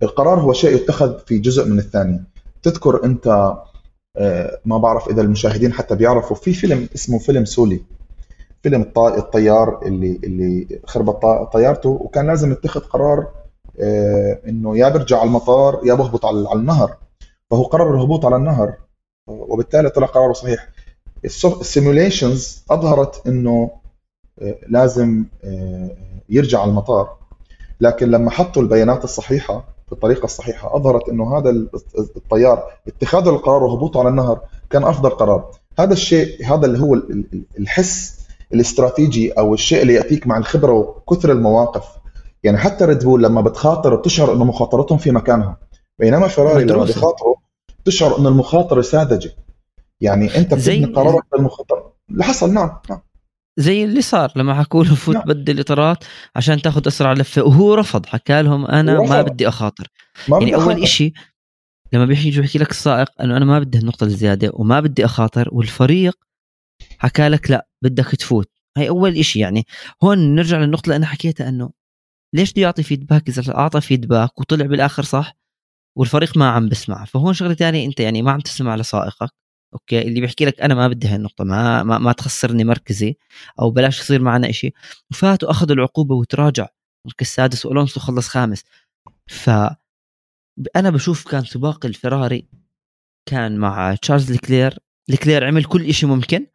القرار هو شيء يتخذ في جزء من الثانية تذكر أنت آه، ما بعرف إذا المشاهدين حتى بيعرفوا في فيلم اسمه فيلم سولي. فيلم الطيار اللي اللي خربت طيارته وكان لازم يتخذ قرار آه، إنه يا بيرجع على المطار يا بهبط على النهر. فهو قرر الهبوط على النهر وبالتالي طلع قراره صحيح. ال simulations أظهرت إنه آه، لازم آه، يرجع على المطار. لكن لما حطوا البيانات الصحيحة بالطريقة الصحيحة أظهرت إنه هذا الطيار اتخاذ القرار وهبوطه على النهر كان أفضل قرار. هذا الشيء هذا اللي هو الحس الاستراتيجي أو الشيء اللي يأتيك مع الخبرة وكثر المواقف. يعني حتى ريد بول لما بتخاطر بتشعر إنه مخاطرتهم في مكانها بينما فيراري لما بيخاطروا تشعر إنه المخاطرة ساذجة. يعني أنت بتبني قرارك بالمخاطره اللي حصل نعم نعم. زي اللي صار لما حكوا له فوت نعم. بدل إطارات عشان تاخذ أسرع لفة. وهو رفض حكى لهم أنا ما بدي أخاطر. ما يعني أول شيء لما بيجي بيحكي لك السائق إنه أنا ما بدي النقطه الزيادة وما بدي أخاطر والفريق حكى لك لا بدك تفوت. هاي أول إشي يعني. هون نرجع للنقطة اللي أنا حكيتها إنه ليش بده يعطي feedback إذا أعطى feedback وطلع بالآخر صح والفريق ما عم بسمع فهون شغلة ثانية أنت يعني ما عم تسمع لسائقك okay؟ اللي بيحكي لك أنا ما بدي هاي النقطه ما ما, ما تخسرني مركزي أو بلاش يصير معنا إشي. وفات وأخذ العقوبة وتراجع. مركز سادس وألونسو خلص خامس. ف أنا بشوف كان سباق الفراري كان مع تشارلز لكلير. لكلير عمل كل شيء ممكن.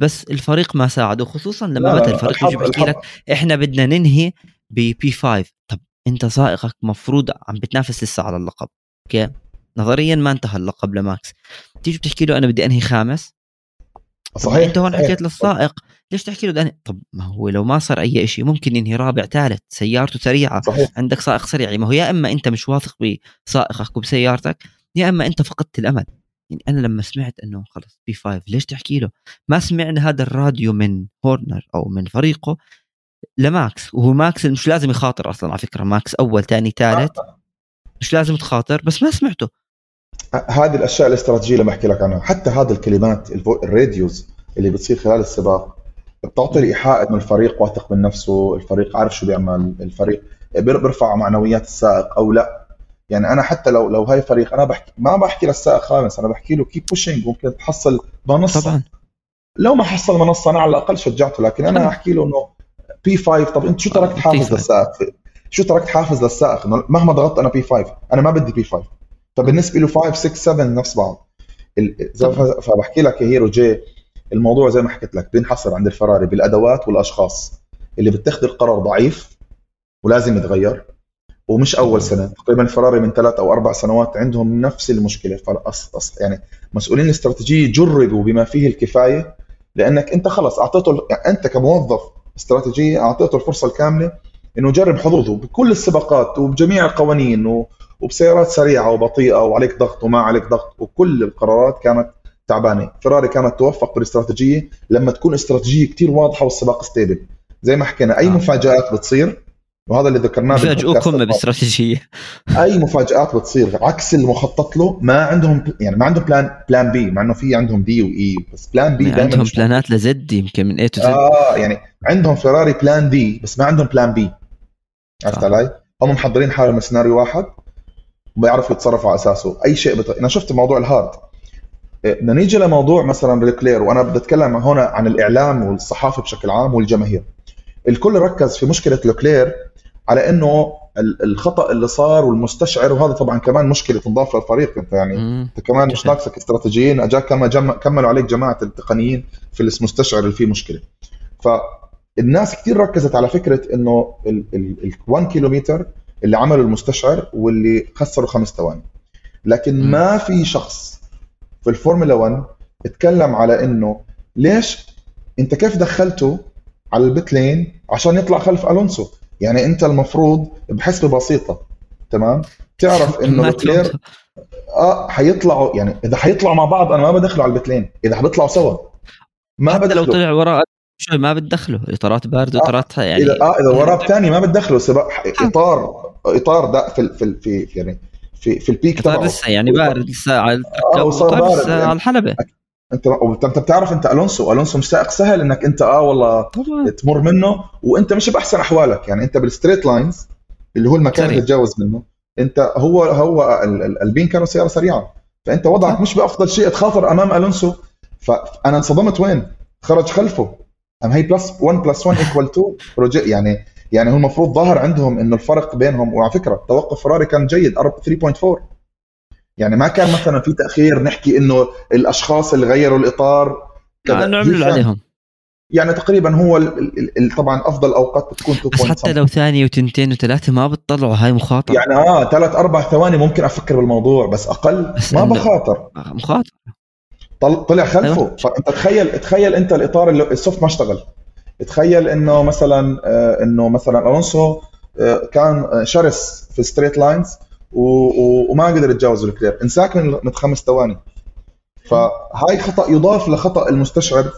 بس الفريق ما ساعده خصوصا لما مثلا الفريق يجي بيحكي لك إحنا بدنا ننهي بـ P5 طب أنت سائقك مفروض عم بتنافس لسه على اللقب. أوكي؟ نظريا ما انتهى اللقب لماكس. تيجي بتحكي له أنا بدي أنهي خامس؟ صحيح أنت هون حكيت للسائق. ليش تحكي له أنهي؟ طب ما هو لو ما صار أي شيء ممكن ينهي رابع ثالث. سيارته سريعة. صحيح. عندك سائق سريع. ما هو يا إما أنت مش واثق بسائقك وبسيارتك يا إما أنت فقدت الأمل. يعني أنا لما سمعت أنه خلص P5 ليش تحكي له؟ ما سمعنا هذا الراديو من هورنر أو من فريقه لماكس وهو ماكس مش لازم يخاطر أصلا على فكرة ماكس أول ثاني ثالث مش لازم تخاطر بس ما سمعته. هذه الأشياء الاستراتيجية اللي بحكي لك عنها حتى هذه الكلمات ال radios اللي بتصير خلال السباق بتعطي الإيحاء إنه الفريق واثق من نفسه الفريق عارف شو بيعمل الفريق بيرفع معنويات السائق أو لا. يعني أنا حتى لو لو هاي فريق أنا بحكي ما بحكي للسائق خامس أنا بحكي له keep pushing ممكن تحصل منصة. طبعا. لو ما حصل منصة أنا على الأقل شجعته لكن أنا أحكي له إنه P5 طب أنت شو تركت حافز للسائق؟ شو تركت حافز للسائق؟ إنه مهما ضغطت أنا P5 أنا ما بدي P5 فبالنسبه له 5 6 7 نفس بعض. فبحكي لك يا هيرو جي الموضوع زي ما حكيت لك بينحصر عند الفراري بالأدوات والأشخاص. اللي بتاخذ القرار ضعيف ولازم يتغير. ومش أول سنة. تقريبا الفراري من ثلاث أو أربع سنوات عندهم نفس المشكلة. يعني مسؤولين الاستراتيجية جربوا بما فيه الكفاية لأنك أنت خلص أعطيته يعني أنت كموظف استراتيجية أعطيته الفرصة الكاملة إنه يجرب حظوظه بكل السباقات وبجميع القوانين وبسيارات سريعة وبطيئة وعليك ضغط وما عليك ضغط وكل القرارات كانت تعبانة. فراري كانت توفق بالاستراتيجية لما تكون استراتيجية كثير واضحة والسباق ستيبل زي ما حكينا أي آه. مفاجآت بتصير وهذا اللي ذكرناه يفاجئوكم باستراتيجية. أي مفاجآت بتصير عكس المخطط له ما عندهم يعني ما عندهم plan plan B مع إنه في عندهم D و E بس plan B دائما عندهم plan ات ل Z يمكن من A to Z آه يعني عندهم فيراري plan D بس ما عندهم plan B عرفت علي؟ هم محضرين حالهم لسيناريو واحد وبيعرفوا يتصرفوا على أساسه. أي شيء بط... أنا شفت موضوع ال hard إيه، بدنا نيجي لموضوع مثلا لوكلير وأنا بدي اتكلم هنا عن الإعلام والصحافة بشكل عام والجماهير. الكل ركز في مشكلة لوكلير على إنه الخطأ اللي صار والمستشعر وهذا طبعا كمان مشكلة تنضاف للفريق أنت يعني. أنت كمان مش ناقصك استراتيجيين. اجاك كما جم... كملوا عليك جماعة التقنيين في المستشعر اللي فيه مشكلة. فالناس كثير ركزت على فكرة إنه ال 1 كيلومتر اللي عملوا المستشعر واللي خسروا خمس ثواني. لكن م. ما في شخص في الفورمولا 1 اتكلم على إنه ليش أنت كيف دخلته على ال pit lane عشان يطلع خلف ألونسو؟ يعني انت المفروض بحسبة بسيطة تمام؟ تعرف إنه لوكلير آه حيطلعوا يعني إذا حيطلعوا مع بعض أنا ما بدخله على ال pit lane إذا حبيطلعوا سوا. ما بدخله لو طلع وراء شوي ما بتدخله اطارات باردة آه اطارات يعني اذا آه إذا وراه ثاني ما بتدخله سباق اطار إطار ده في في في يعني في في ال peak تبعه. لسه يعني بارد لسه على آه بارد يعني. على الحلبة. انت انت بتعرف انت ألونسو. ألونسو مش سائق سهل انك انت آه والله طبعا. تمر منه وانت مش بأحسن أحوالك. يعني انت بال straight lines اللي هو المكان اللي تتجاوز منه انت هو هو البين كانوا سيارة سريعة. فانت وضعك مش بأفضل شيء تخاطر أمام ألونسو. فانا انصدمت وين؟ خرج خلفه. أم هي plus 1 plus 1 equal 2 يعني يعني هو المفروض ظهر عندهم إنه الفرق بينهم. وعلى فكرة توقف فراري كان جيد 3.4 يعني ما كان مثلا في تأخير نحكي إنه الأشخاص اللي غيروا الإطار كانوا عملوا عليهم. يعني تقريبا هو ال ال طبعا أفضل أوقات بتكون 2 بس حتى لو ثانية وتنتين وثلاثة ما بتطلعوا هاي مخاطرة. يعني آه ثلاث أربع ثواني ممكن أفكر بالموضوع بس أقل بس ما بخاطر. مخاطر طلع خلفه. أيوة. فأنت تخيل تخيل أنت الإطار اللي السوفت ما اشتغل. تخيل إنه مثلا آه إنه مثلا ألونسو آه كان شرس في straight lines وما قدر يتجاوز لوكلير. انساك من خمس ثواني. فهاي خطأ يضاف لخطأ المستشعر.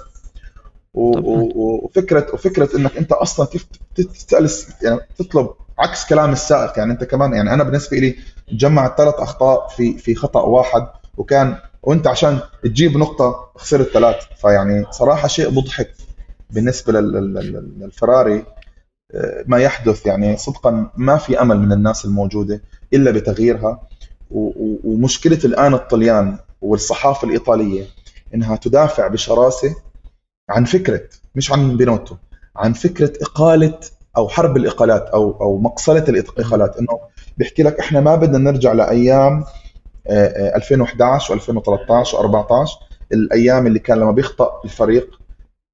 وفكره وفكرة إنك أنت أصلا كيف تسال يعني تطلب عكس كلام السائق. يعني أنت كمان يعني أنا بالنسبة لي جمعت ثلاث أخطاء في في خطأ واحد وكان وأنت عشان تجيب نقطة خسرت ثلاث. فيعني صراحة شيء مضحك بالنسبة للفراري. ما يحدث يعني صدقا ما في أمل من الناس الموجودة إلا بتغييرها. ومشكلة الآن الطليان والصحافة الإيطالية إنها تدافع بشراسة عن فكرة مش عن بينوتو عن فكرة إقالة أو حرب الإقالات أو أو مقصلة الإقالات. إنه بيحكي لك إحنا ما بدنا نرجع لأيام 2011 و2013 و14 الأيام اللي كان لما بيخطأ الفريق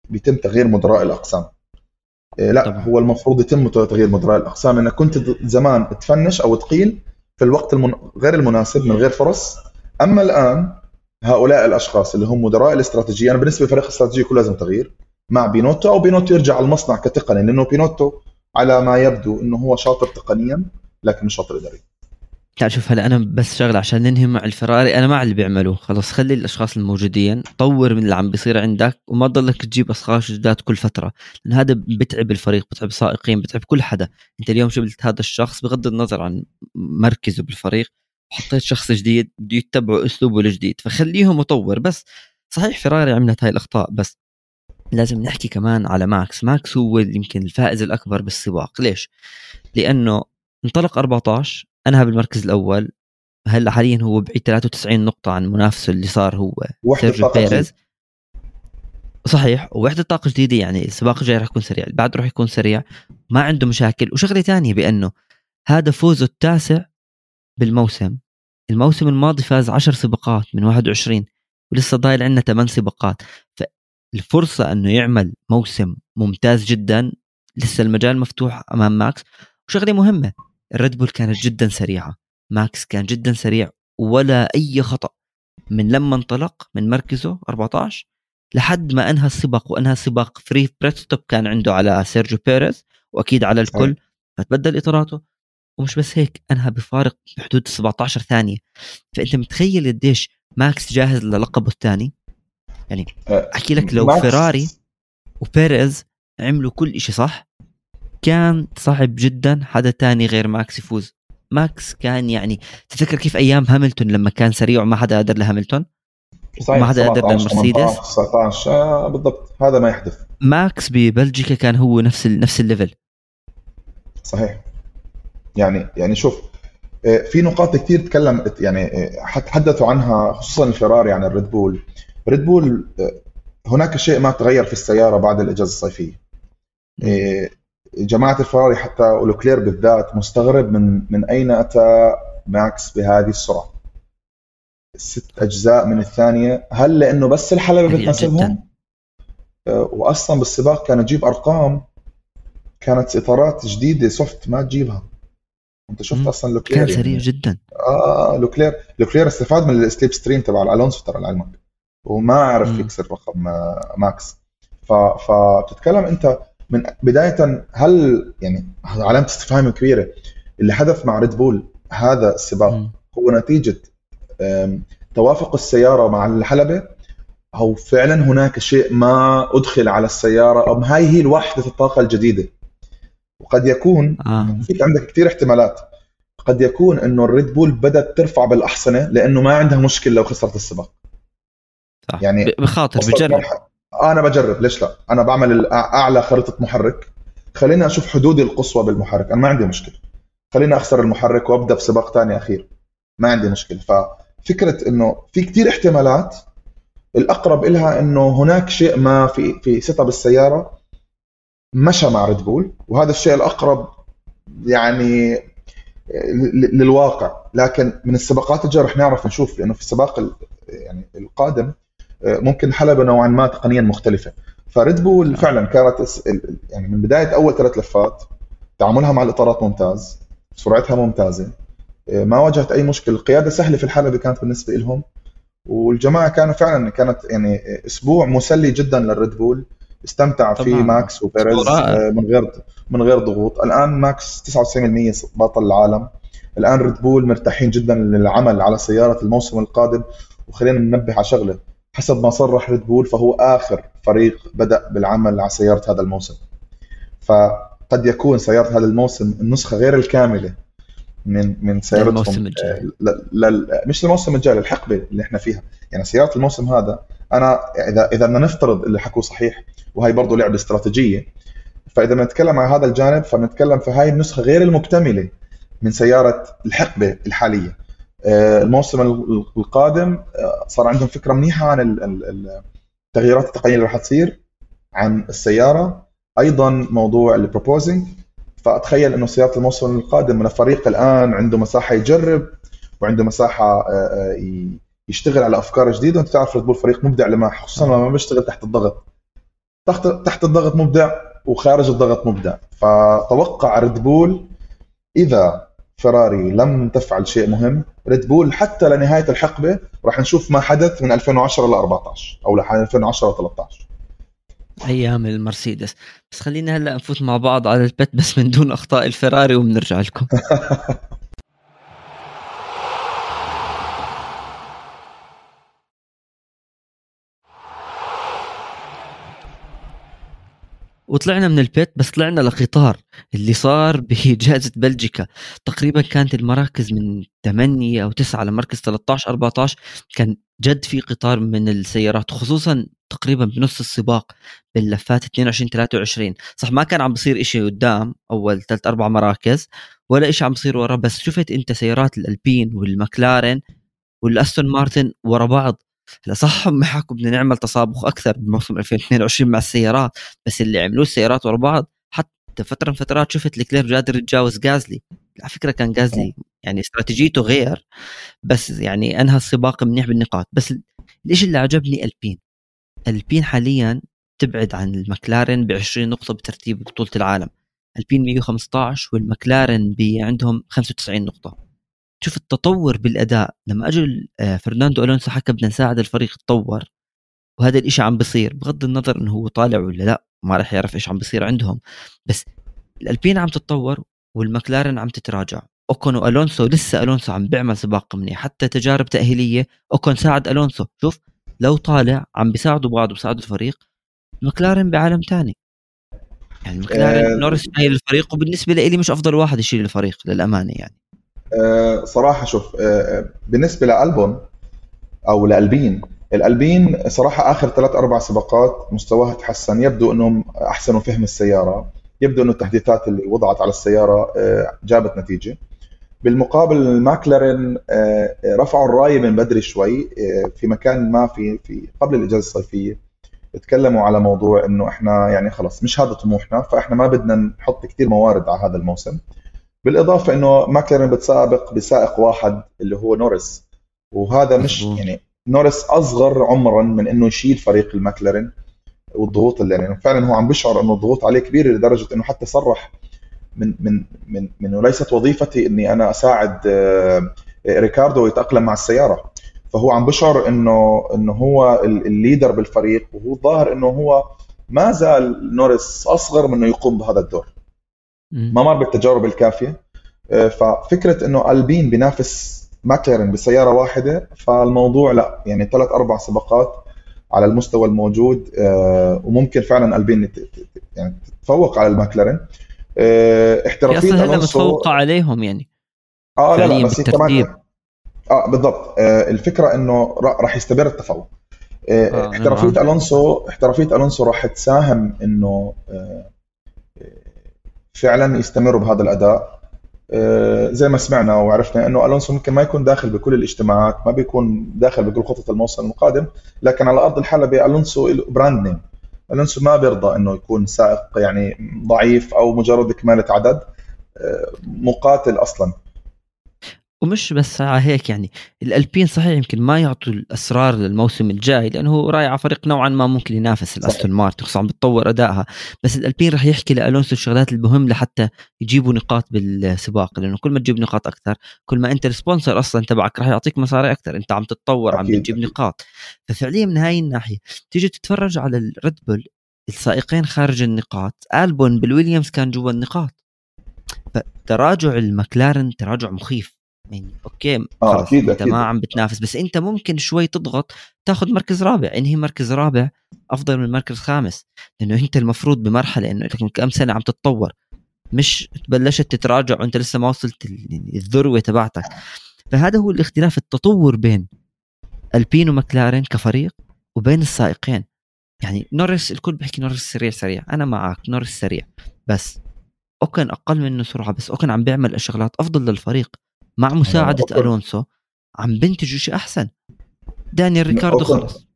بيتم تغيير مدراء الأقسام. لا طبعا. هو المفروض يتم تغيير مدراء الأقسام انك كنت زمان تفنش أو تقيل في الوقت المن... غير المناسب من غير فرص. أما الآن هؤلاء الأشخاص اللي هم مدراء الاستراتيجية أنا بالنسبة لفريق الاستراتيجيه كله لازم تغيير. مع بينوتو أو بينوتو يرجع على المصنع كتقني لأنه بينوتو على ما يبدو إنه هو شاطر تقنيا لكن مش شاطر اداري تعال شوف هلا أنا بس شغلة عشان ننهي مع الفراري. أنا مع اللي بيعملوه. خلص خلي الأشخاص الموجودين وطور من اللي عم بيصير عندك وما تضلك تجيب أشخاص جداد كل فترة. لأن هذا بتعب الفريق بتعب السائقين بتعب كل حدا. أنت اليوم جبت هذا الشخص بغض النظر عن مركزه بالفريق حطيت شخص جديد بده يتبعوا أسلوبه الجديد. فخليهم مطور بس صحيح فراري عملت هاي الأخطاء بس لازم نحكي كمان على ماكس. ماكس هو يمكن الفائز الأكبر بالسباق ليش؟ لأنه انطلق 14 أنهى بالمركز الأول. هلأ حاليا هو بعيد 93 نقطة عن منافسه اللي صار هو سيرجيو بيريز. صحيح ووحدة طاقة جديدة يعني السباق الجاي راح يكون سريع بعد راح يكون سريع ما عنده مشاكل. وشغلة ثانية بأنه هذا فوزه التاسع بالموسم. الموسم الماضي فاز 10 سباقات من 21 ولسه ضايل عندنا 8 سباقات. فالفرصة أنه يعمل موسم ممتاز جدا لسه المجال مفتوح أمام ماكس. وشغلة مهمة الريد بول كانت جدا سريعة. ماكس كان جدا سريع ولا أي خطأ. من لما انطلق من مركزه 14 لحد ما أنهى السباق وأنهى السباق free pit stop كان عنده على سيرجيو بيريز وأكيد على الكل. فتبدل إطاراته ومش بس هيك أنهى بفارق بحدود 17 ثانية. فأنت متخيل قديش ماكس جاهز للقبه الثاني؟ يعني أه، أحكي لك لو ماكس. فيراري وبيريز عملوا كل شيء صح؟ كان صعب جدا حدا تاني غير ماكس يفوز. ماكس كان يعني تتذكر كيف أيام هاملتون لما كان سريع وما حدا قدر لهاملتون؟ صحيح ما حدا قدر لمرسيدس 19 آه بالضبط هذا ما يحدث. ماكس ببلجيكا كان هو نفس ال نفس ال level. صحيح. يعني يعني شوف آه، في نقاط كثير تكلم يعني آه، حدثوا عنها خصوصا الفراري عن الريد بول. ريد بول آه، هناك شيء ما تغير في السيارة بعد الإجازة الصيفية. جماعة الفراري حتى ولوكلير بالذات مستغرب من من أين أتى ماكس بهذه السرعة. ست أجزاء من الثانية. هل لأنه بس الحلبة بتناسبهم آه، واصلا بالسباق كان تجيب أرقام كانت إطارات جديدة soft ما تجيبها. أنت شفت أصلا لوكلير؟ كان سريع يعني. جدا. آه لوكلير. لوكلير استفاد من ال slipstream تبع الألونسو ترى لعلمك وما عرف يكسر رقم آه، ماكس. فبتتكلم أنت من بداية هل يعني علامة استفهام كبيرة اللي حدث مع ريد بول هذا السباق م. هو نتيجة توافق السيارة مع الحلبة أو فعلا هناك شيء ما أدخل على السيارة أو هاي هي وحدة الطاقة الجديدة وقد يكون آه. في عندك كثير احتمالات قد يكون إنه الريد بول بدأت ترفع بالأحصنة لأنه ما عندها مشكلة لو خسرت السباق صح. يعني بخاطر بجرب أنا بجرب ليش لا؟ أنا بعمل أعلى خريطة محرك. خليني أشوف حدودي القصوى بالمحرك أنا ما عندي مشكلة. خليني أخسر المحرك وأبدأ بسباق ثاني أخير. ما عندي مشكلة. ففكرة إنه في كثير احتمالات الأقرب لها إنه هناك شيء ما في في setup السياره مشى مع ريد بول وهذا الشيء الأقرب يعني للواقع. لكن من السباقات الجاية رح نعرف نشوف لأنه في السباق يعني القادم ممكن حلبة نوعا ما تقنيا مختلفة. فريد بول فعلا كانت يعني من بداية أول ثلاث لفات تعاملها مع الإطارات ممتاز سرعتها ممتازة. ما واجهت أي مشكلة. القيادة سهلة في الحلبة كانت بالنسبة لهم والجماعة كانوا فعلا كانت يعني أسبوع مسلي جدا للريد بول استمتع فيه ماكس وبيريز آه، من غير من غير ضغوط. الآن ماكس 99% بطل العالم. الآن ريد بول مرتاحين جدا للعمل على سيارة الموسم القادم. وخلينا ننبه على شغلة. حسب ما صرح ريد بول فهو آخر فريق بدأ بالعمل على سيارة هذا الموسم. فقد يكون سيارة هذا الموسم النسخة غير الكاملة من من سيارتهم. الموسم الجاي مش الموسم الجاي الحقبه اللي إحنا فيها. يعني سيارة الموسم هذا أنا اذا إذا بدنا نفترض اللي حكوه صحيح وهي برضه لعبة استراتيجية فإذا بنتكلم عن هذا الجانب فبنتكلم في هاي النسخة غير المكتملة من سيارة الحقبة الحالية. آه، الموسم القادم آه، صار عندهم فكرة منيحة عن التغييرات التقنية اللي راح تصير عن السيارة. أيضا موضوع البروبوزنج فأتخيل إنه سيارة الموسم القادم من الفريق الآن عنده مساحة يجرب وعنده مساحة آه، يشتغل على أفكار جديدة. وأنت تعرف ريد بول فريق مبدع لما خصوصا لما بيشتغل تحت الضغط. تحت تحت الضغط مبدع وخارج الضغط مبدع. فتوقع ريد بول إذا فراري لم تفعل شيء مهم. ريد بول حتى لنهاية الحقبة راح نشوف ما حدث من 2010 ل 14 أو ل 2010 ل 13 أيام المرسيدس. بس خلينا هلأ نفوت مع بعض على ال pit بس من دون أخطاء الفراري وبنرجع لكم. وطلعنا من البيت بس طلعنا لقطار اللي صار بجائزة بلجيكا. تقريبا كانت المراكز من 8 أو 9 لمركز 13 14 كان جد في قطار من السيارات خصوصا تقريبا بنص السباق باللفات 22 23 صح ما كان عم بصير إشي قدام أول ثلاث أربع مراكز ولا إشي عم بصير ورا بس شفت أنت سيارات الألبين والمكلارن والأستون مارتن ورا بعض. هلا صح هم حكوا بدنا نعمل تسابق أكثر بموسم 2022 مع السيارات بس اللي عملوه السيارات ورا بعض حتى فترة من فترات شفت الكلير قادر يتجاوز جازلي على فكرة كان جازلي يعني استراتيجيته غير بس يعني أنهى السباق منيح بالنقاط. بس الشيء اللي عجبني ألبين. ألبين حاليا تبعد عن المكلارن ب 20 نقطة بترتيب بطولة العالم. ألبين 115 والمكلارن عندهم 95 نقطة. شوف التطور بالأداء. لما اجى آه، فرناندو ألونسو حكى بدنا نساعد الفريق يتطور وهذا الإشي عم بصير بغض النظر إنه هو طالع ولا لأ ما راح يعرف إيش عم بصير عندهم. بس الألبين عم تتطور والمكلارن عم تتراجع. أوكون وألونسو لسه ألونسو عم بيعمل سباق منيح. حتى تجارب تأهيلية أوكون ساعد ألونسو. شوف لو طالع عم بيساعدوا بعض وبيساعدوا الفريق مكلارن بعالم تاني. يعني مكلارن آه. نورس شايل الفريق وبالنسبة لي مش أفضل واحد يشيل الفريق للأمانة يعني. آه، صراحة شوف آه، آه، بالنسبة لالبون أو لألبين الألبين صراحة آخر ثلاث أربع سباقات مستواها تحسن. يبدو إنهم أحسنوا فهم السيارة يبدو إنه التحديثات اللي وضعت على السيارة جابت نتيجة. بالمقابل ماكلارين رفعوا الرايه من بدري شوي في مكان ما في في قبل الإجازة الصيفية تكلموا على موضوع إنه إحنا يعني خلص مش هذا طموحنا فإحنا ما بدنا نحط كثير موارد على هذا الموسم. بالإضافة إنه ماكلارين بتسابق بسائق واحد اللي هو نورس وهذا مش يعني نورس أصغر عمرا من إنه يشيل فريق الماكلارين والضغوط اللي يعني فعلا هو عم بيشعر إنه الضغوط عليه كبيرة لدرجة إنه حتى صرح من من من من ليست وظيفتي إني أنا أساعد آه، ريكاردو يتأقلم مع السيارة. فهو عم بشعر انه إنه هو ال leader بالفريق وهو الظاهر إنه هو ما زال نورس أصغر من إنه يقوم بهذا الدور. ما مر بالتجارب الكافية. آه، ففكرة إنه ألبين بينافس ماكلارين بسيارة واحدة فالموضوع لا. يعني ثلاث أربع سباقات على المستوى الموجود آه، وممكن فعلا ألبين يعني تتفوق على الماكلارين. آه، احترافية ألونسو متفوقه عليهم يعني. آه لا لا بس كمان آه بالضبط. الفكرة إنه راح يستمر التفوق. احترافية ألونسو احترافية ألونسو راح تساهم إنه فعلا يستمروا بهذا الأداء. آه، زي ما سمعنا وعرفنا إنه ألونسو ممكن ما يكون داخل بكل الاجتماعات ما بيكون داخل بكل خطط الموسم القادم لكن على أرض الحلبه ألونسو brand name ألونسو ما بيرضى إنه يكون سائق يعني ضعيف أو مجرد كماله عدد آه، مقاتل أصلا. ومش بس على هيك يعني. الألبين صحيح يمكن ما يعطوا الأسرار للموسم الجاي لأنه رايح على فريق نوعا ما ممكن ينافس الأستون مارتن خصوصا عم بتطور أدائها. بس الألبين راح يحكي لألونسو الشغلات المهم لحتى يجيبوا نقاط بالسباق لأنه كل ما تجيب نقاط أكثر كل ما أنت ال sponsor أصلا تبعك راح يعطيك مصاري أكثر أنت عم تتطور عم تجيب نقاط. ففعليا من هاي الناحية تيجي تتفرج على الريد بول السائقين خارج النقاط ألبون بالويليامز كان جوا النقاط. فتراجع المكلارن تراجع مخيف. يعني okay آه أكيد أنت أكيد. ما عم بتنافس بس أنت ممكن شوي تضغط تاخذ مركز رابع انهي مركز رابع أفضل من مركز خامس لأنه أنت المفروض بمرحلة إنه لك كم سنة عم تتطور مش بلشت تتراجع وأنت لسه ما وصلت الذروة تبعتك. فهذا هو الاختلاف التطور بين ألبين ومكلارين كفريق وبين السائقين. يعني نورس الكل بيحكي نورس سريع سريع. أنا معك نورس سريع. بس أوكن أقل منه سرعة بس أوكن عم بيعمل شغلات أفضل للفريق. مع مساعدة ألونسو عم بنتجوا شيء أحسن. دانيال ريكاردو خلص.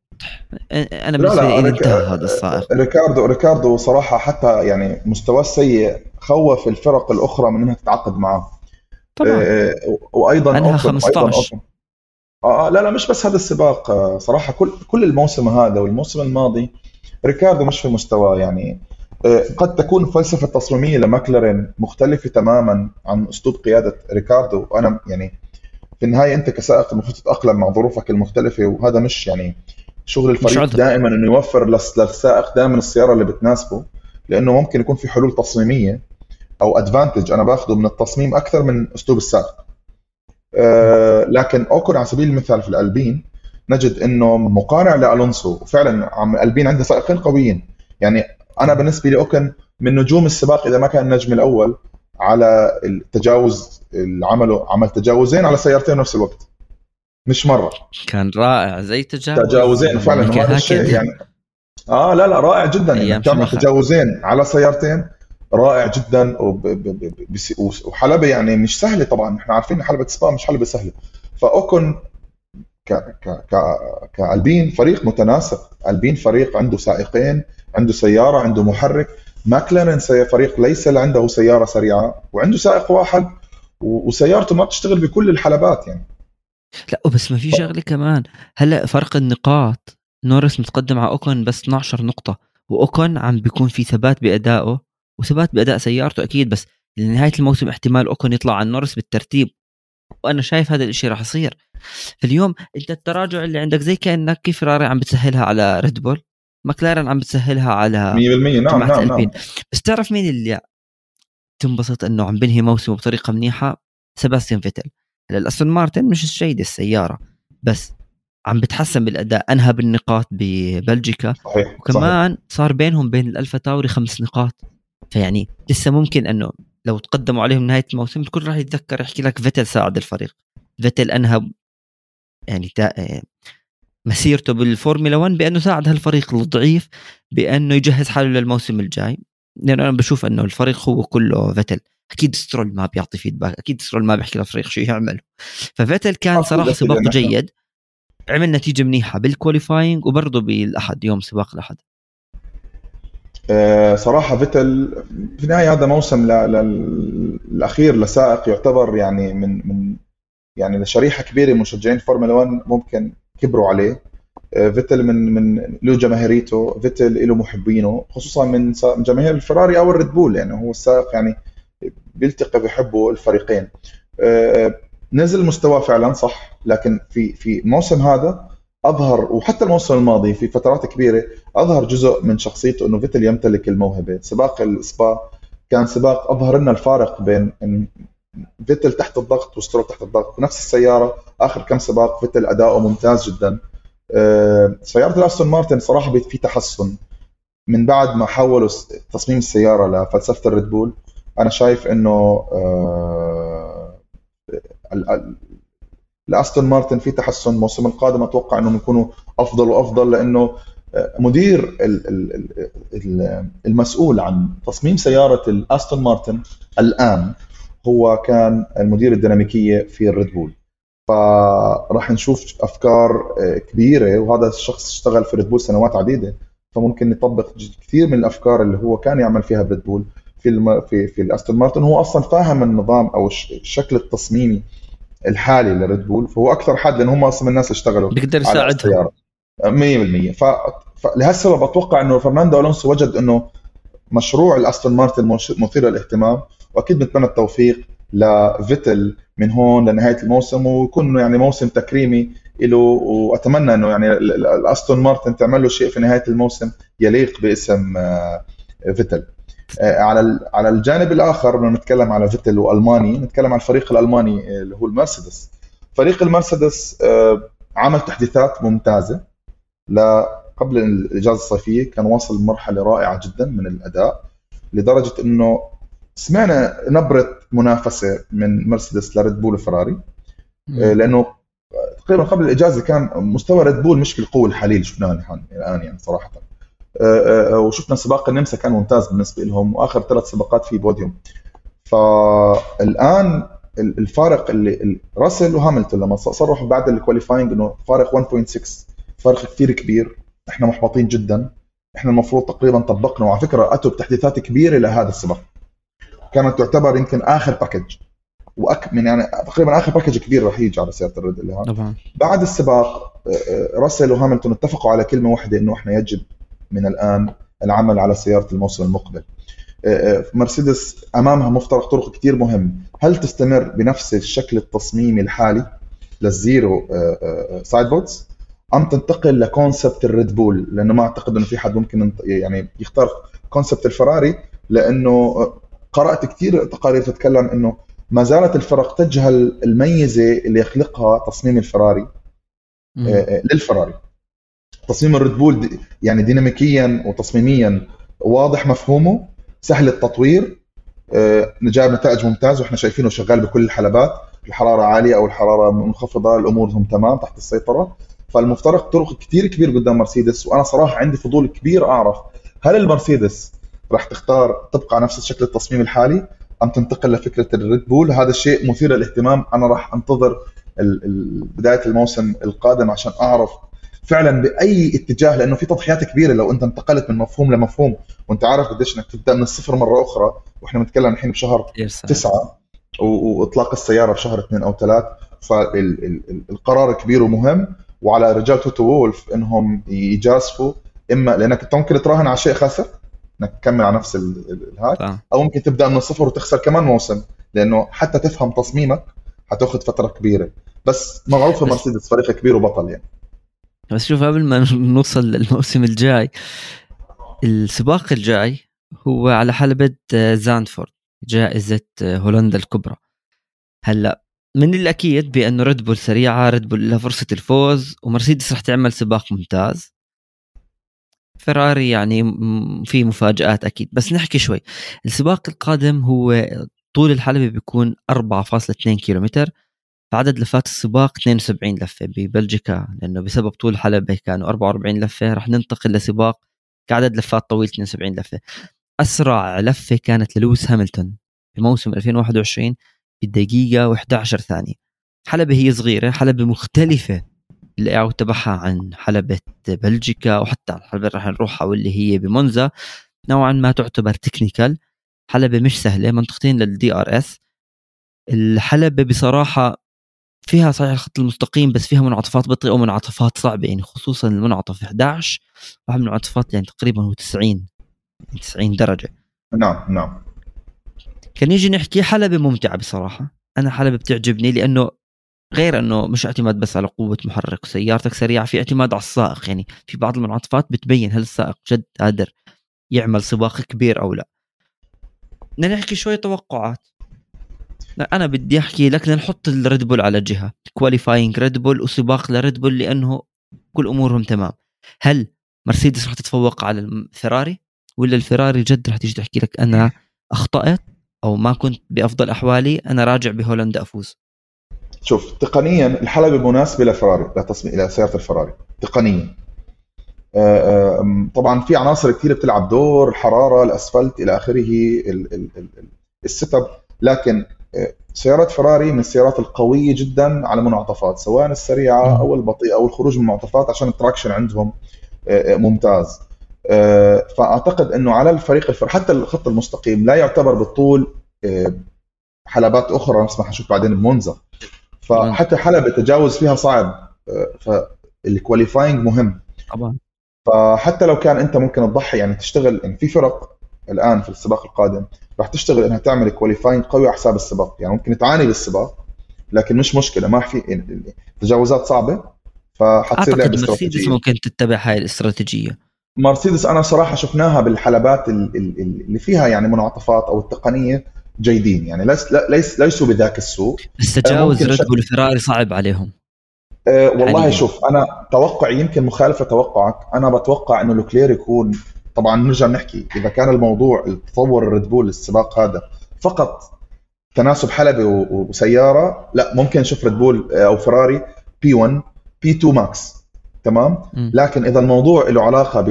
أنا بالنسبة لي انتهى هذا السائق ريكاردو ريكاردو صراحة حتى يعني مستواه السيء خوف الفرق الأخرى من انها تتعاقد معه. طبعا. آه وأيضا انها 15 أيضاً آه لا لا مش بس هذا السباق آه صراحة كل كل الموسم هذا والموسم الماضي ريكاردو مش في مستواه يعني. آه، قد تكون الفلسفه التصميميه لماكلارين مختلفة تماما عن أسلوب قيادة ريكاردو. وأنا يعني في النهاية أنت كسائق المفروض تتأقلم مع ظروفك المختلفة وهذا مش يعني شغل الفريق دائما إنه يوفر للسائق دائما السيارة اللي بتناسبه لأنه ممكن يكون في حلول تصميمية أو ادفانتج أنا باخذه من التصميم أكثر من أسلوب السائق. أه لكن اوكون على سبيل المثال في الألبين نجد إنه مقارع لألونسو وفعلا عم ألبين عنده سائقين قويين. يعني أنا بالنسبة لي أوكن من نجوم السباق إذا ما كان النجم الأول على التجاوز اللي عمله عمل تجاوزين على سيارتين بنفس الوقت. مش مرة. كان رائع زي تجاوز تجاوزين فعلا هذا الشيء يعني. آه لا لا رائع جدا. يعني كان تجاوزين على سيارتين رائع جدا وحلبة يعني مش سهلة طبعا. إحنا عارفين حلبة سبا مش حلبة سهلة. فأوكن ك ك ك كألبين فريق متناسق. ألبين فريق عنده سائقين عنده سيارة عنده محرك. ماكلارين فريق ليس عنده سيارة سريعة وعنده سائق واحد وسيارته ما بتشتغل بكل الحلبات يعني. لا بس ما في شغلة كمان. هلأ فرق النقاط. نورس متقدم على اوكون بس 12 نقطة واوكون عم بيكون في ثبات بأدائه وثبات بأداء سيارته أكيد بس لنهاية الموسم احتمال اوكون يطلع عن نورس بالترتيب. وأنا شايف هذا الشيء راح يصير. فاليوم أنت التراجع اللي عندك زي كأنك كيف فيراري عم بتسهلها على ريد بول ماكلارن عم بتسهلها على ألبين 100% نعم نعم, نعم. بس تعرف مين اللي تنبسط إنه عم بنهي موسمه بطريقة منيحة؟ سباستيان فيتل. الاستون مارتن مش جيد السيارة. بس عم بتحسن بالأداء أنهى بالنقاط ببلجيكا. صحيح وكمان صحيح. صار بينهم بين الألفا تاوري خمس نقاط. فيعني لسه ممكن إنه لو تقدموا عليهم نهاية الموسم الكل راح يتذكر يحكي لك فيتل ساعد الفريق. فيتل انهى يعني تا... مسيرته بالفورمولا 1 بأنه ساعد هالفريق الضعيف بأنه يجهز حاله للموسم الجاي. لأنه أنا بشوف أنه الفريق هو كله فيتل أكيد سترول ما بيعطي feedback أكيد سترول ما بيحكي للفريق شو يعمل. ففيتل كان صراحة سباقه جيد. عمل نتيجة منيحة بال qualifying وبرضه بالأحد يوم سباق الأحد. آه، صراحة فيتل في النهاية هذا موسم الأخير لسائق يعتبر يعني من من يعني لشريحة كبيرة من مشجعين فورمولا 1 ممكن كبروا عليه. آه، فيتل من من له جماهيريته فيتل له محبينه خصوصا من جماهير الفراري أو الريد بول يعني هو السائق يعني بيلتقي بيحبوا الفريقين. آه، نزل مستواه فعلا صح لكن في في الموسم هذا أظهر وحتى الموسم الماضي في فترات كبيرة أظهر جزء من شخصيته إنه فيتل يمتلك الموهبة. سباق السبا كان سباق أظهر لنا الفارق بين فيتل تحت الضغط وسترول تحت الضغط. بنفس السيارة آخر كم سباق فيتل أداؤه ممتاز جدا. آه، سيارة الأستون مارتن صراحة في تحسن. من بعد ما حولوا تصميم السيارة لفلسفة الريد بول أنا شايف إنه آه، لأستون مارتن في تحسن. الموسم القادم أتوقع إنهم يكونوا أفضل وأفضل لأنه آه، مدير المسؤول عن تصميم سيارة الأستون مارتن الآن هو كان المدير الديناميكية في الريد بول. فراح نشوف أفكار آه، كبيرة وهذا الشخص اشتغل في ريد بول سنوات عديدة. فممكن يطبق كثير من الأفكار اللي هو كان يعمل فيها بريد بول في. في في الأستون مارتن. هو أصلا فاهم النظام أو الشكل التصميمي الحالي لريد بول فهو أكثر حد لأن هم أصلا الناس اشتغلوا بيقدر يساعدهم. 100% ف... فلهالسبب أتوقع إنه فرناندو ألونسو وجد إنه مشروع الأستون مارتن مثير للاهتمام وأكيد بنتمنى التوفيق لفيتل من هون لنهاية الموسم ويكون يعني موسم تكريمي له وأتمنى إنه يعني الأستون مارتن تعمل له شيء في نهاية الموسم يليق باسم آه، فيتل. على على الجانب الآخر بدنا نتكلم على فيتل وألماني نتكلم عن الفريق الألماني اللي هو المرسيدس. فريق المرسيدس آه، عمل تحديثات ممتازة. قبل الإجازة الصيفية كان واصل لمرحله رائعة جدا من الأداء لدرجة إنه سمعنا نبرة منافسة من مرسيدس لريد بول وفراري. آه، لأنه تقريبا قبل الإجازة كان مستوى ريد بول مش بالقوة الحاليه اللي شفناها الآن يعني صراحة. آه، آه، وشفنا سباق النمسا كان ممتاز بالنسبة لهم وآخر ثلاث سباقات في بوديوم. فالآن الفارق اللي راسل وهاملتون لما صرحوا بعد ال qualifying إنه فارق 1.6 فرق كثير كبير. إحنا محبطين جدا. إحنا المفروض تقريبا طبقنا وعلى فكرة أتوا بتحديثات كبيرة لهذا السباق. كانت تعتبر يمكن آخر package وأكمن يعني تقريبا آخر package كبير راح يجي على سيارة الريد اللي طبعا. بعد السباق راسل وهاملتون اتفقوا على كلمة واحدة إنه إحنا يجب من الآن العمل على سيارة الموسم المقبل. مرسيدس أمامها مفترق طرق كثير مهم. هل تستمر بنفس الشكل التصميمي الحالي لل zero side pods أم تنتقل ل concept الريد بول؟ لأنه ما أعتقد إنه في حد ممكن يعني يختار concept الفراري لأنه قرأت كثير تقارير تتكلم إنه ما زالت الفرق تجهل الميزة اللي يخلقها تصميم الفراري آه، آه، للفراري. تصميم الريد بول يعني ديناميكيا وتصميميا واضح مفهومه سهل التطوير آه، جاب نتائج ممتازه وإحنا شايفينه شغال بكل الحلبات الحرارة عالية أو الحرارة منخفضة الأمور تمام تحت السيطرة. فالمفترض طرق كثير كبير قدام مرسيدس وأنا صراحة عندي فضول كبير أعرف هل المرسيدس راح تختار تبقى نفس الشكل التصميم الحالي أم تنتقل لفكرة الريد بول؟ هذا الشيء مثير للاهتمام. أنا راح أنتظر بداية الموسم القادم عشان أعرف فعلا بأي اتجاه لأنه في تضحيات كبيرة لو أنت انتقلت من مفهوم لمفهوم وأنت عارف قديش إنك تبدأ من الصفر مرة أخرى وإحنا بنتكلم الحين بشهر تسعة وإطلاق السيارة بشهر اثنين أو ثلاث فالقرار كبير ومهم وعلى رجال توتو وولف إنهم يجازفوا إما لأنك انت ممكن تراهن على شيء خسران إنك تكمل على نفس الهاي أو ممكن تبدأ من الصفر وتخسر كمان موسم لأنه حتى تفهم تصميمك حتأخذ فترة كبيرة. بس معروفه مرسيدس فريق كبير وبطل يعني. بس شوف قبل ما نوصل للموسم الجاي السباق الجاي هو على حلبة زاندفورت جائزة هولندا الكبرى. هلا من الأكيد بأنه ريد بول سريعة ريد بول لها فرصة الفوز ومرسيدس رح تعمل سباق ممتاز. فيراري يعني في مفاجآت أكيد. بس نحكي شوي. السباق القادم هو طول الحلبة بيكون 4.2 كيلومتر. فعدد لفات السباق 72 لفة ببلجيكا لأنه بسبب طول الحلبة كانوا 44 لفة رح ننتقل لسباق كعدد لفات طويل 72 لفة. أسرع لفة كانت للويس هاملتون بموسم 2021 بدقيقة و11 ثانية. حلبة هي صغيرة حلبة مختلفة الاي تبعها عن حلبة بلجيكا وحتى الحلبة اللي رح نروحها واللي هي بمونزا. نوعا ما تعتبر technical حلبة مش سهلة منطقتين لل DRS الحلبة بصراحة فيها صحيح الخط المستقيم بس فيها منعطفات بطيئة ومنعطفات صعبة يعني خصوصا المنعطف 11 واحد من المنعطفات يعني تقريبا هو 90 90 درجة. نعم نعم. كان يجي نحكي حلبة ممتعة بصراحة. أنا حلبة بتعجبني لأنه غير أنه مش اعتماد بس على قوة محرك وسيارتك سريعة في اعتماد على السائق يعني في بعض المنعطفات بتبين هل السائق جد قادر يعمل سباق كبير أو لا. بدنا نحكي شوي توقعات. لا أنا بدي أحكي لك نحط الريد بول على جهة. qualifying ريد بول وسباق لريد بول لأنه كل أمورهم تمام. هل مرسيدس راح تتفوق على الفراري ولا الفراري جد راح تيجي تحكي لك أنا أخطأت أو ما كنت بأفضل أحوالي أنا راجع بهولندا أفوز؟ شوف تقنيا الحلبة مناسبة لفراري لتصميم إلى سيارة الفراري تقنيا. آه، آه، طبعا في عناصر كثير بتلعب دور الحرارة الأسفلت إلى آخره ال setup. لكن سيارات فراري من السيارات القوية جدا على منعطفات سواء السريعة أو البطيئة أو الخروج من المنعطفات عشان ال traction عندهم آه، آه، ممتاز. آه، فأعتقد إنه على الفريق الفر... حتى الخط المستقيم لا يعتبر بالطول حلبات أخرى نسمح نشوف بعدين بمونزا. فحتى حلبة تجاوز فيها صعب فال qualifying مهم. طبعا. فحتى لو كان أنت ممكن تضحي يعني تشتغل يعني في فرق الآن في السباق القادم. راح تشتغل إنها تعمل qualifying قوي على حساب السباق. يعني ممكن تعاني بالسباق لكن مش مشكلة ما في تجاوزات صعبة فحتصير لعبة مرسيدس ممكن تتبع هاي الاستراتيجية. مرسيدس أنا صراحة شفناها بالحلبات اللي فيها يعني منعطفات أو التقنية جيدين. يعني ليس ليس ليسوا بذاك السوء. بس تجاوز ريد بول فيراري صعب عليهم. أه والله حاليا. شوف أنا توقعي يمكن مخالفة توقعك أنا بتوقع إنه لوكلير يكون طبعا نرجع نحكي إذا كان الموضوع التطور الريد بول السباق هذا فقط تناسب حلبة وسيارة لا ممكن نشوف ريد بول أو فراري P 1 P 2 ماكس تمام؟ لكن إذا الموضوع له علاقة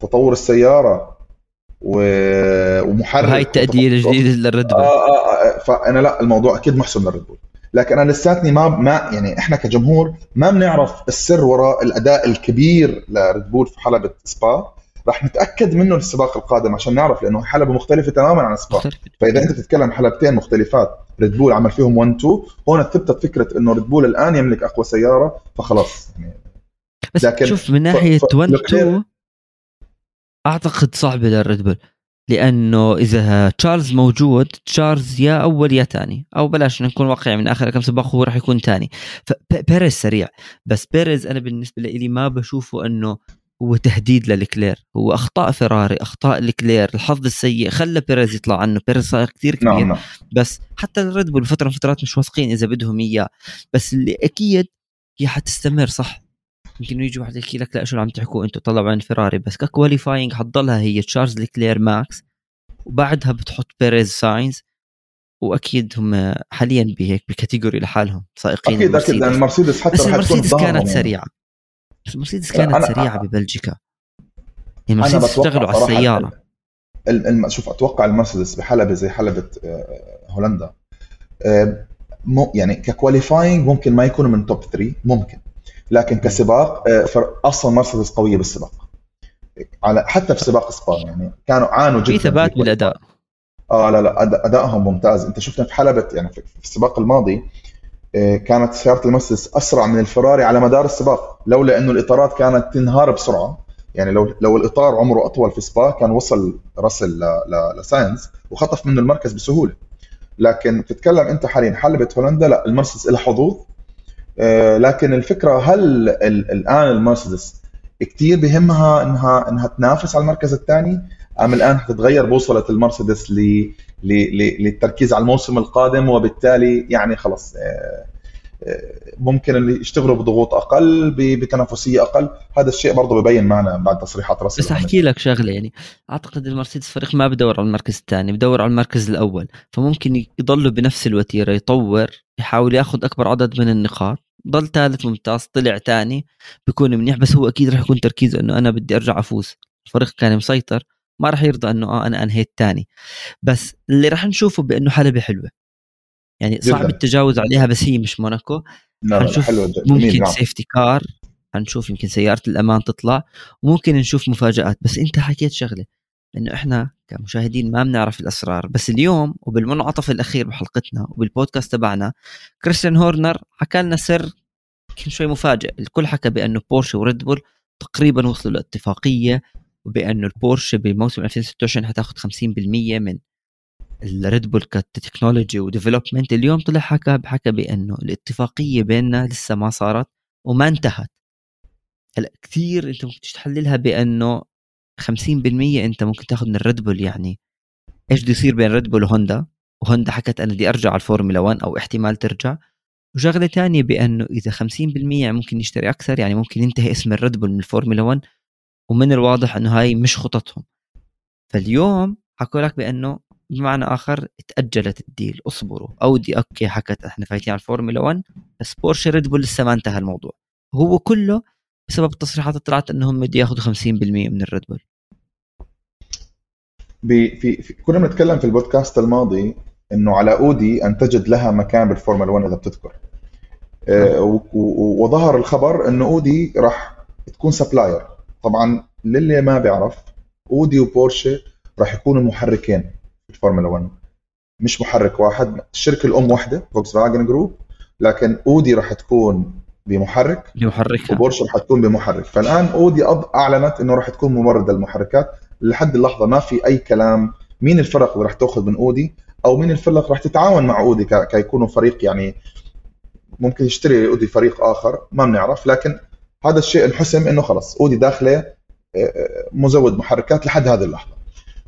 بتطور السيارة ومحرك هاي ال TD الجديدة للريد بول. آه آه آه فأنا لا الموضوع أكيد محسن للريد بول. لكن أنا لساتني ما ما يعني إحنا كجمهور ما بنعرف السر وراء الأداء الكبير لريد بول في حلبة سبا. راح نتأكد منه السباق القادم عشان نعرف لأنه حلبة مختلفة تماما عن السباق. فإذا أنت تتكلم حلبتين مختلفات ريد بول عمل فيهم 1 2 هون ثبتت فكرة إنه ريد بول الآن يملك أقوى سيارة فخلاص. يعني بس لكن شوف من ناحية 1 2 أعتقد صعبه للريد بول لأنه إذا تشارلز موجود تشارلز يا أول يا ثاني أو بلاش نكون واقعي من آخر كم سباق هو راح يكون ثاني فبيريز سريع. بس بيريز أنا بالنسبة لي ما بشوفه إنه هو تهديد للوكلير. هو أخطاء فيراري أخطاء لوكلير الحظ السيء خلى بيريز يطلع عنه. بيريز صار كثير كبير. نعم. نعم. بس حتى الريد بول فترة من فترات مش واثقين إذا بدهم إياه. بس اللي أكيد هي حتستمر صح؟ يمكن يجي واحد يحكي لك لا شو عم تحكوا؟ أنتم طلعوا عن فيراري. بس ك qualifying حتضلها هي تشارلز لوكلير ماكس. وبعدها بتحط بيريز ساينز. وأكيد هم حاليا بهيك ب category لحالهم. سائقين أكيد أكيد. لأن المرسيدس. حتى بس المرسيدس كانت يعني. سريعة. بس المرسيدس كانت أنا سريعة ببلجيكا. المرسيدس اشتغلوا على السيارة. شوف أتوقع المرسيدس بحلبة زي حلبة آه، هولندا. آه، يعني ك qualifying ممكن ما يكونوا من top 3 ممكن. لكن كسباق آه، أصلا مرسيدس قوية بالسباق. على حتى في سباق سبا يعني كانوا عانوا جدا في ثبات بالأداء. آه لا لا ادائهم ممتاز. أنت شفنا في حلبة يعني في السباق الماضي كانت سيارة المرسيدس أسرع من الفراري على مدار السباق. لولا إنه الإطارات كانت تنهار بسرعة. يعني لو لو الإطار عمره أطول في سبا كان وصل راسل لساينز وخطف منه المركز بسهولة. لكن تتكلم أنت حاليا حلبة هولندا؟ لا المرسيدس لها حظوظ. آه، لكن الفكرة هل الآن المرسيدس كثير بهمها انها إنها تنافس على المركز الثاني؟ ام الآن حتتغير بوصلة المرسيدس للتركيز على الموسم القادم وبالتالي يعني خلص آه، ممكن اللي يشتغلوا بضغوط أقل بتنافسية أقل. هذا الشيء برضه ببين معنا بعد تصريحات راسل بس أحكي لك شغلة يعني. أعتقد المرسيدس فريق ما بدور على المركز الثاني بدور على المركز الأول. فممكن يضلوا بنفس الوتيرة يطور يحاول يأخذ أكبر عدد من النقاط. ضل ثالث ممتاز طلع ثاني بيكون منيح. بس هو أكيد راح يكون تركيزه إنه أنا بدي أرجع أفوز. الفريق كان مسيطر. ما راح يرضى إنه آه أنا أنهيت ثاني بس اللي راح نشوفه بأنه حلبة حلوة. يعني صعب التجاوز عليها بس هي مش موناكو. حنشوف ممكن. safety car حنشوف يمكن سيارة الأمان تطلع. وممكن نشوف مفاجآت. بس أنت حكيت شغلة. إنه إحنا كمشاهدين ما بنعرف الأسرار. بس اليوم وبالمنعطف الأخير بحلقتنا وبالبودكاست تبعنا كريستيان هورنر حكى لنا سر يمكن شوي مفاجئ. الكل حكى بأنه بورشه وريد بول تقريبا وصلوا لاتفاقية. وبانه البورشه بموسم 2026 حتاخذ 50% من الريد بول ك technology و development اليوم طلع حكى بحكى بأنه الاتفاقية بيننا لسه ما صارت وما انتهت. هلأ كثير أنت ممكن تحللها بأنه 50% أنت ممكن تاخذ من الريد بول يعني. إيش بده يصير بين ريد بول وهوندا؟ وهوندا حكت أنا بدي أرجع على الفورمولا 1 أو احتمال ترجع. وشغلة ثانية بأنه إذا 50% ممكن يشتري أكثر يعني ممكن ينتهي اسم الريد بول من الفورمولا 1 ومن الواضح إنه هاي مش خططهم. فاليوم حكوا لك بأنه بمعنى آخر تأجلت ال deal اصبروا. أودي okay حكت إحنا فايتين على الفورمولا 1 بس بورشة ريد بول لسه ما انتهى الموضوع. هو كله بسبب التصريحات اللي طلعت إنهم بده ياخذوا 50% من الريد بول. في, في كنا بنتكلم في البودكاست الماضي إنه على أودي أن تجد لها مكان بالفورمولا 1 إذا بتذكر. آه وظهر الخبر إنه أودي راح تكون supplier. طبعا للي ما بيعرف اودي وبورشه راح يكونوا محركين الفورمولا 1 مش محرك واحد الشركة الأم واحدة فوكس فاجن group لكن أودي راح تكون بمحرك بمحرك وبورش راح تكون بمحرك. فالآن أودي أعلنت إنه راح تكون مزودة المحركات. لحد اللحظة ما في أي كلام مين الفرق اللي راح تأخذ من أودي أو مين الفرق راح تتعاون مع أودي كيكونوا فريق يعني ممكن يشتري اودي فريق آخر ما بنعرف. لكن هذا الشيء انحسم إنه خلص. أودي داخلة آه، آه، مزود محركات لحد هذه اللحظة.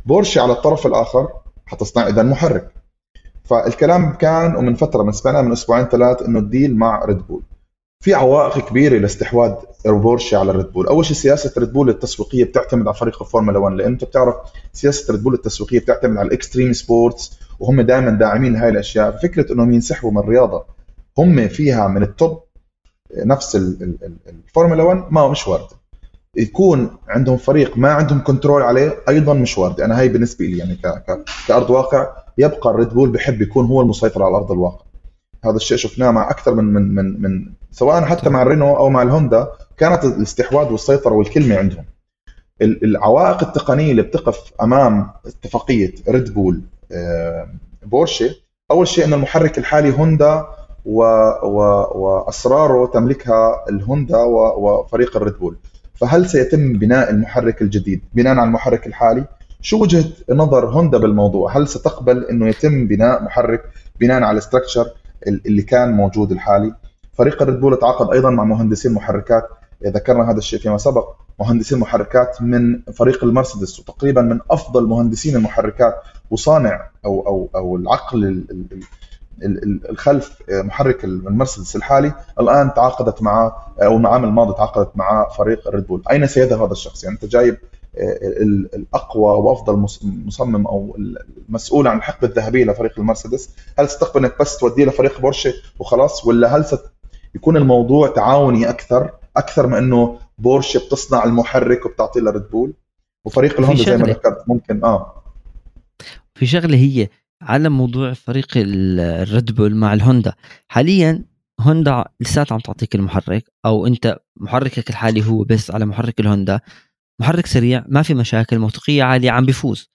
بورشي على الطرف الآخر حتصنع إذا محرك. فالكلام كان ومن فترة من سمعنا من أسبوعين ثلاث إنه ال deal مع ريد بول في عوائق كبيرة لاستحواذ بورشي على ريد بول أول شيء سياسة ريد بول التسويقية بتعتمد على فريق الفورمولا 1 لأن أنت بتعرف سياسة ريد بول التسويقية بتعتمد على ال extreme sports وهم دائما داعمين لهي الأشياء. فكرة إنهم ينسحبوا من الرياضة هم فيها من ال top نفس الفورمولا 1 ما مش وارد يكون عندهم فريق ما عندهم control عليه أيضا مش وارد أنا هاي بالنسبة لي يعني. كأرض واقع يبقى الريد بول بحب يكون هو المسيطر على أرض الواقع. هذا الشيء شفناه مع أكثر من من من, من سواء حتى مع الرينو أو مع الهوندا كانت الاستحواذ والسيطرة والكلمة عندهم. العوائق التقنية اللي بتقف أمام اتفاقية ريد بول آه، بورشة أول شيء إن المحرك الحالي هوندا و... و... وأسراره تملكها الهوندا. وفريق الريد بول. فهل سيتم بناء المحرك الجديد؟ بناء على المحرك الحالي؟ شو وجهة نظر هوندا بالموضوع؟ هل ستقبل إنه يتم بناء محرك بناء على ال structure اللي كان موجود الحالي؟ فريق الريد بول تعاقد أيضا مع مهندسين محركات. ذكرنا هذا الشيء فيما سبق مهندسين محركات من فريق المرسيدس وتقريبا من أفضل مهندسين المحركات وصانع أو أو أو العقل خلف محرك المرسيدس الحالي الآن تعاقدت مع أو العام الماضي تعاقدت مع فريق الريد بول أين سيذهب هذا الشخص؟ يعني أنت جايب الأقوى وأفضل مصمم أو المسؤول عن الحقبة الذهبية لفريق المرسيدس. هل ستقبل إنك بس توديه لفريق بورشة وخلاص ولا هل يكون الموضوع تعاوني أكثر أكثر من إنه بورشة بتصنع المحرك وبتعطيه لريد بول وفريق الهوندا زي ما ذكرت ممكن آه. في شغلة هي على موضوع فريق الريد بول مع الهوندا. حاليا هوندا لساتها عم تعطيك المحرك أو أنت محركك الحالي هو بس على محرك الهوندا. محرك سريع ما في مشاكل موثوقيه عالية عم بيفوز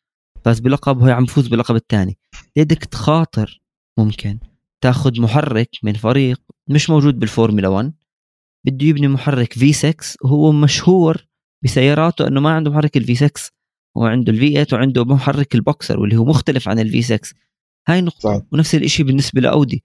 فاز بلقب هو عم بيفوز بلقب الثاني. بدك تخاطر ممكن تاخذ محرك من فريق مش موجود بالفورمولا 1 بده يبني محرك V6 وهو مشهور بسياراته إنه ما عنده محرك ال V6 هو عنده ال V8 وعنده محرك البوكسر واللي هو مختلف عن ال V6 هاي نقطة. صحيح. ونفس الشيء بالنسبة لأودي.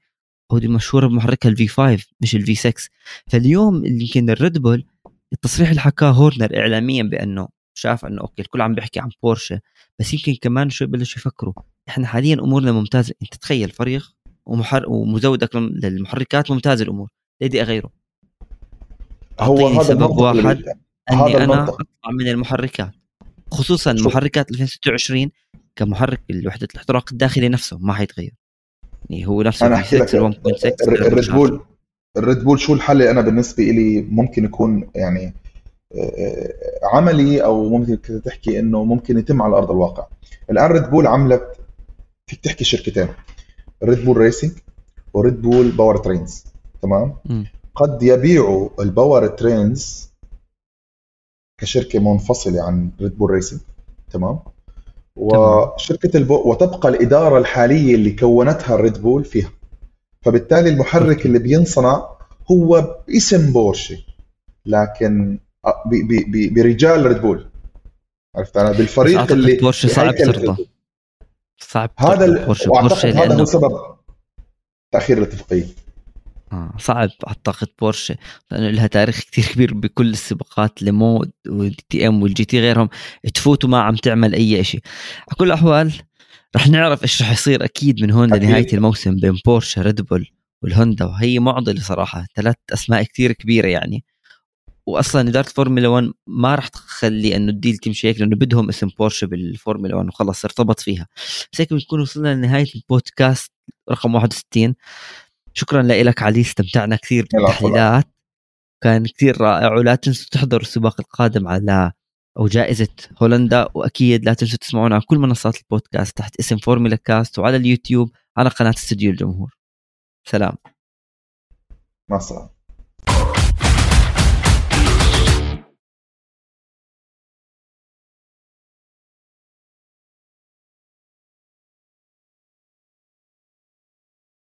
أودي مشهورة بمحركها ال V5 مش ال V6 فاليوم يمكن الريد بول التصريح اللي حكاه هورنر اعلاميا بأنه شاف أنه okay الكل عم بيحكي عن بورشة. بس يمكن كمان شوي بلشوا يفكروا. إحنا حاليا أمورنا ممتازة. أنت تخيل فريق ومحر ومزودك للمحركات ممتازة الأمور. ليه أغيره؟ هو هذا سبب واحد. أني أنا أطلع من المحركات. خصوصا محركات 2026 كمحرك وحده الاحتراق الداخلي نفسه ما حيتغير. يعني هو نفسه أنا أحكي لك الريد بول. الريد بول شو الحل أنا بالنسبة لي ممكن يكون يعني آه، عملي أو ممكن تحكي إنه ممكن يتم على أرض الواقع. الآن ريد بول عملت فيك تحكي شركتين ريد بول Racing وريد بول Powertrains تمام؟ م. قد يبيعوا ال Powertrains كشركة منفصلة عن ريد بول Racing تمام؟ وشركة البو وتبقى الإدارة الحالية اللي كونتها الريد بول فيها. فبالتالي المحرك اللي بينصنع هو باسم بورشة لكن برجال ريد بول عرفت؟ أنا بالفريق اللي بورشة صعب ترضى. صعب هذا بورشة وأعتقد هذا هو سبب تأخير الاتفاقية. آه صعب أعتقد بورشة لأنه لها تاريخ كثير كبير بكل السباقات لومان وال DTM وال GT غيرهم تفوت وما عم تعمل أي شيء على كل الاحوال رح نعرف إيش رح يصير أكيد من هون لنهاية الموسم بين بورشة ريد بول والهوندا وهي معضلة صراحة ثلاث أسماء كثير كبيرة يعني. واصلا إدارة الفورمولا 1 ما راح تخلي إنه ال deal تمشي هيك لأنه بدهم اسم بورشة بالفورمولا 1 وخلص ارتبط فيها. بس هيك بنكون وصلنا لنهاية البودكاست رقم 61 شكرا لك علي استمتعنا كثير بالتحليلات. كان كثير رائع ولا تنسوا تحضروا السباق القادم على أو جائزة هولندا. وأكيد لا تنسوا تسمعونا على كل منصات البودكاست تحت اسم فورمولا كاست وعلى اليوتيوب على قناة استديو الجمهور. سلام. مع السلامة.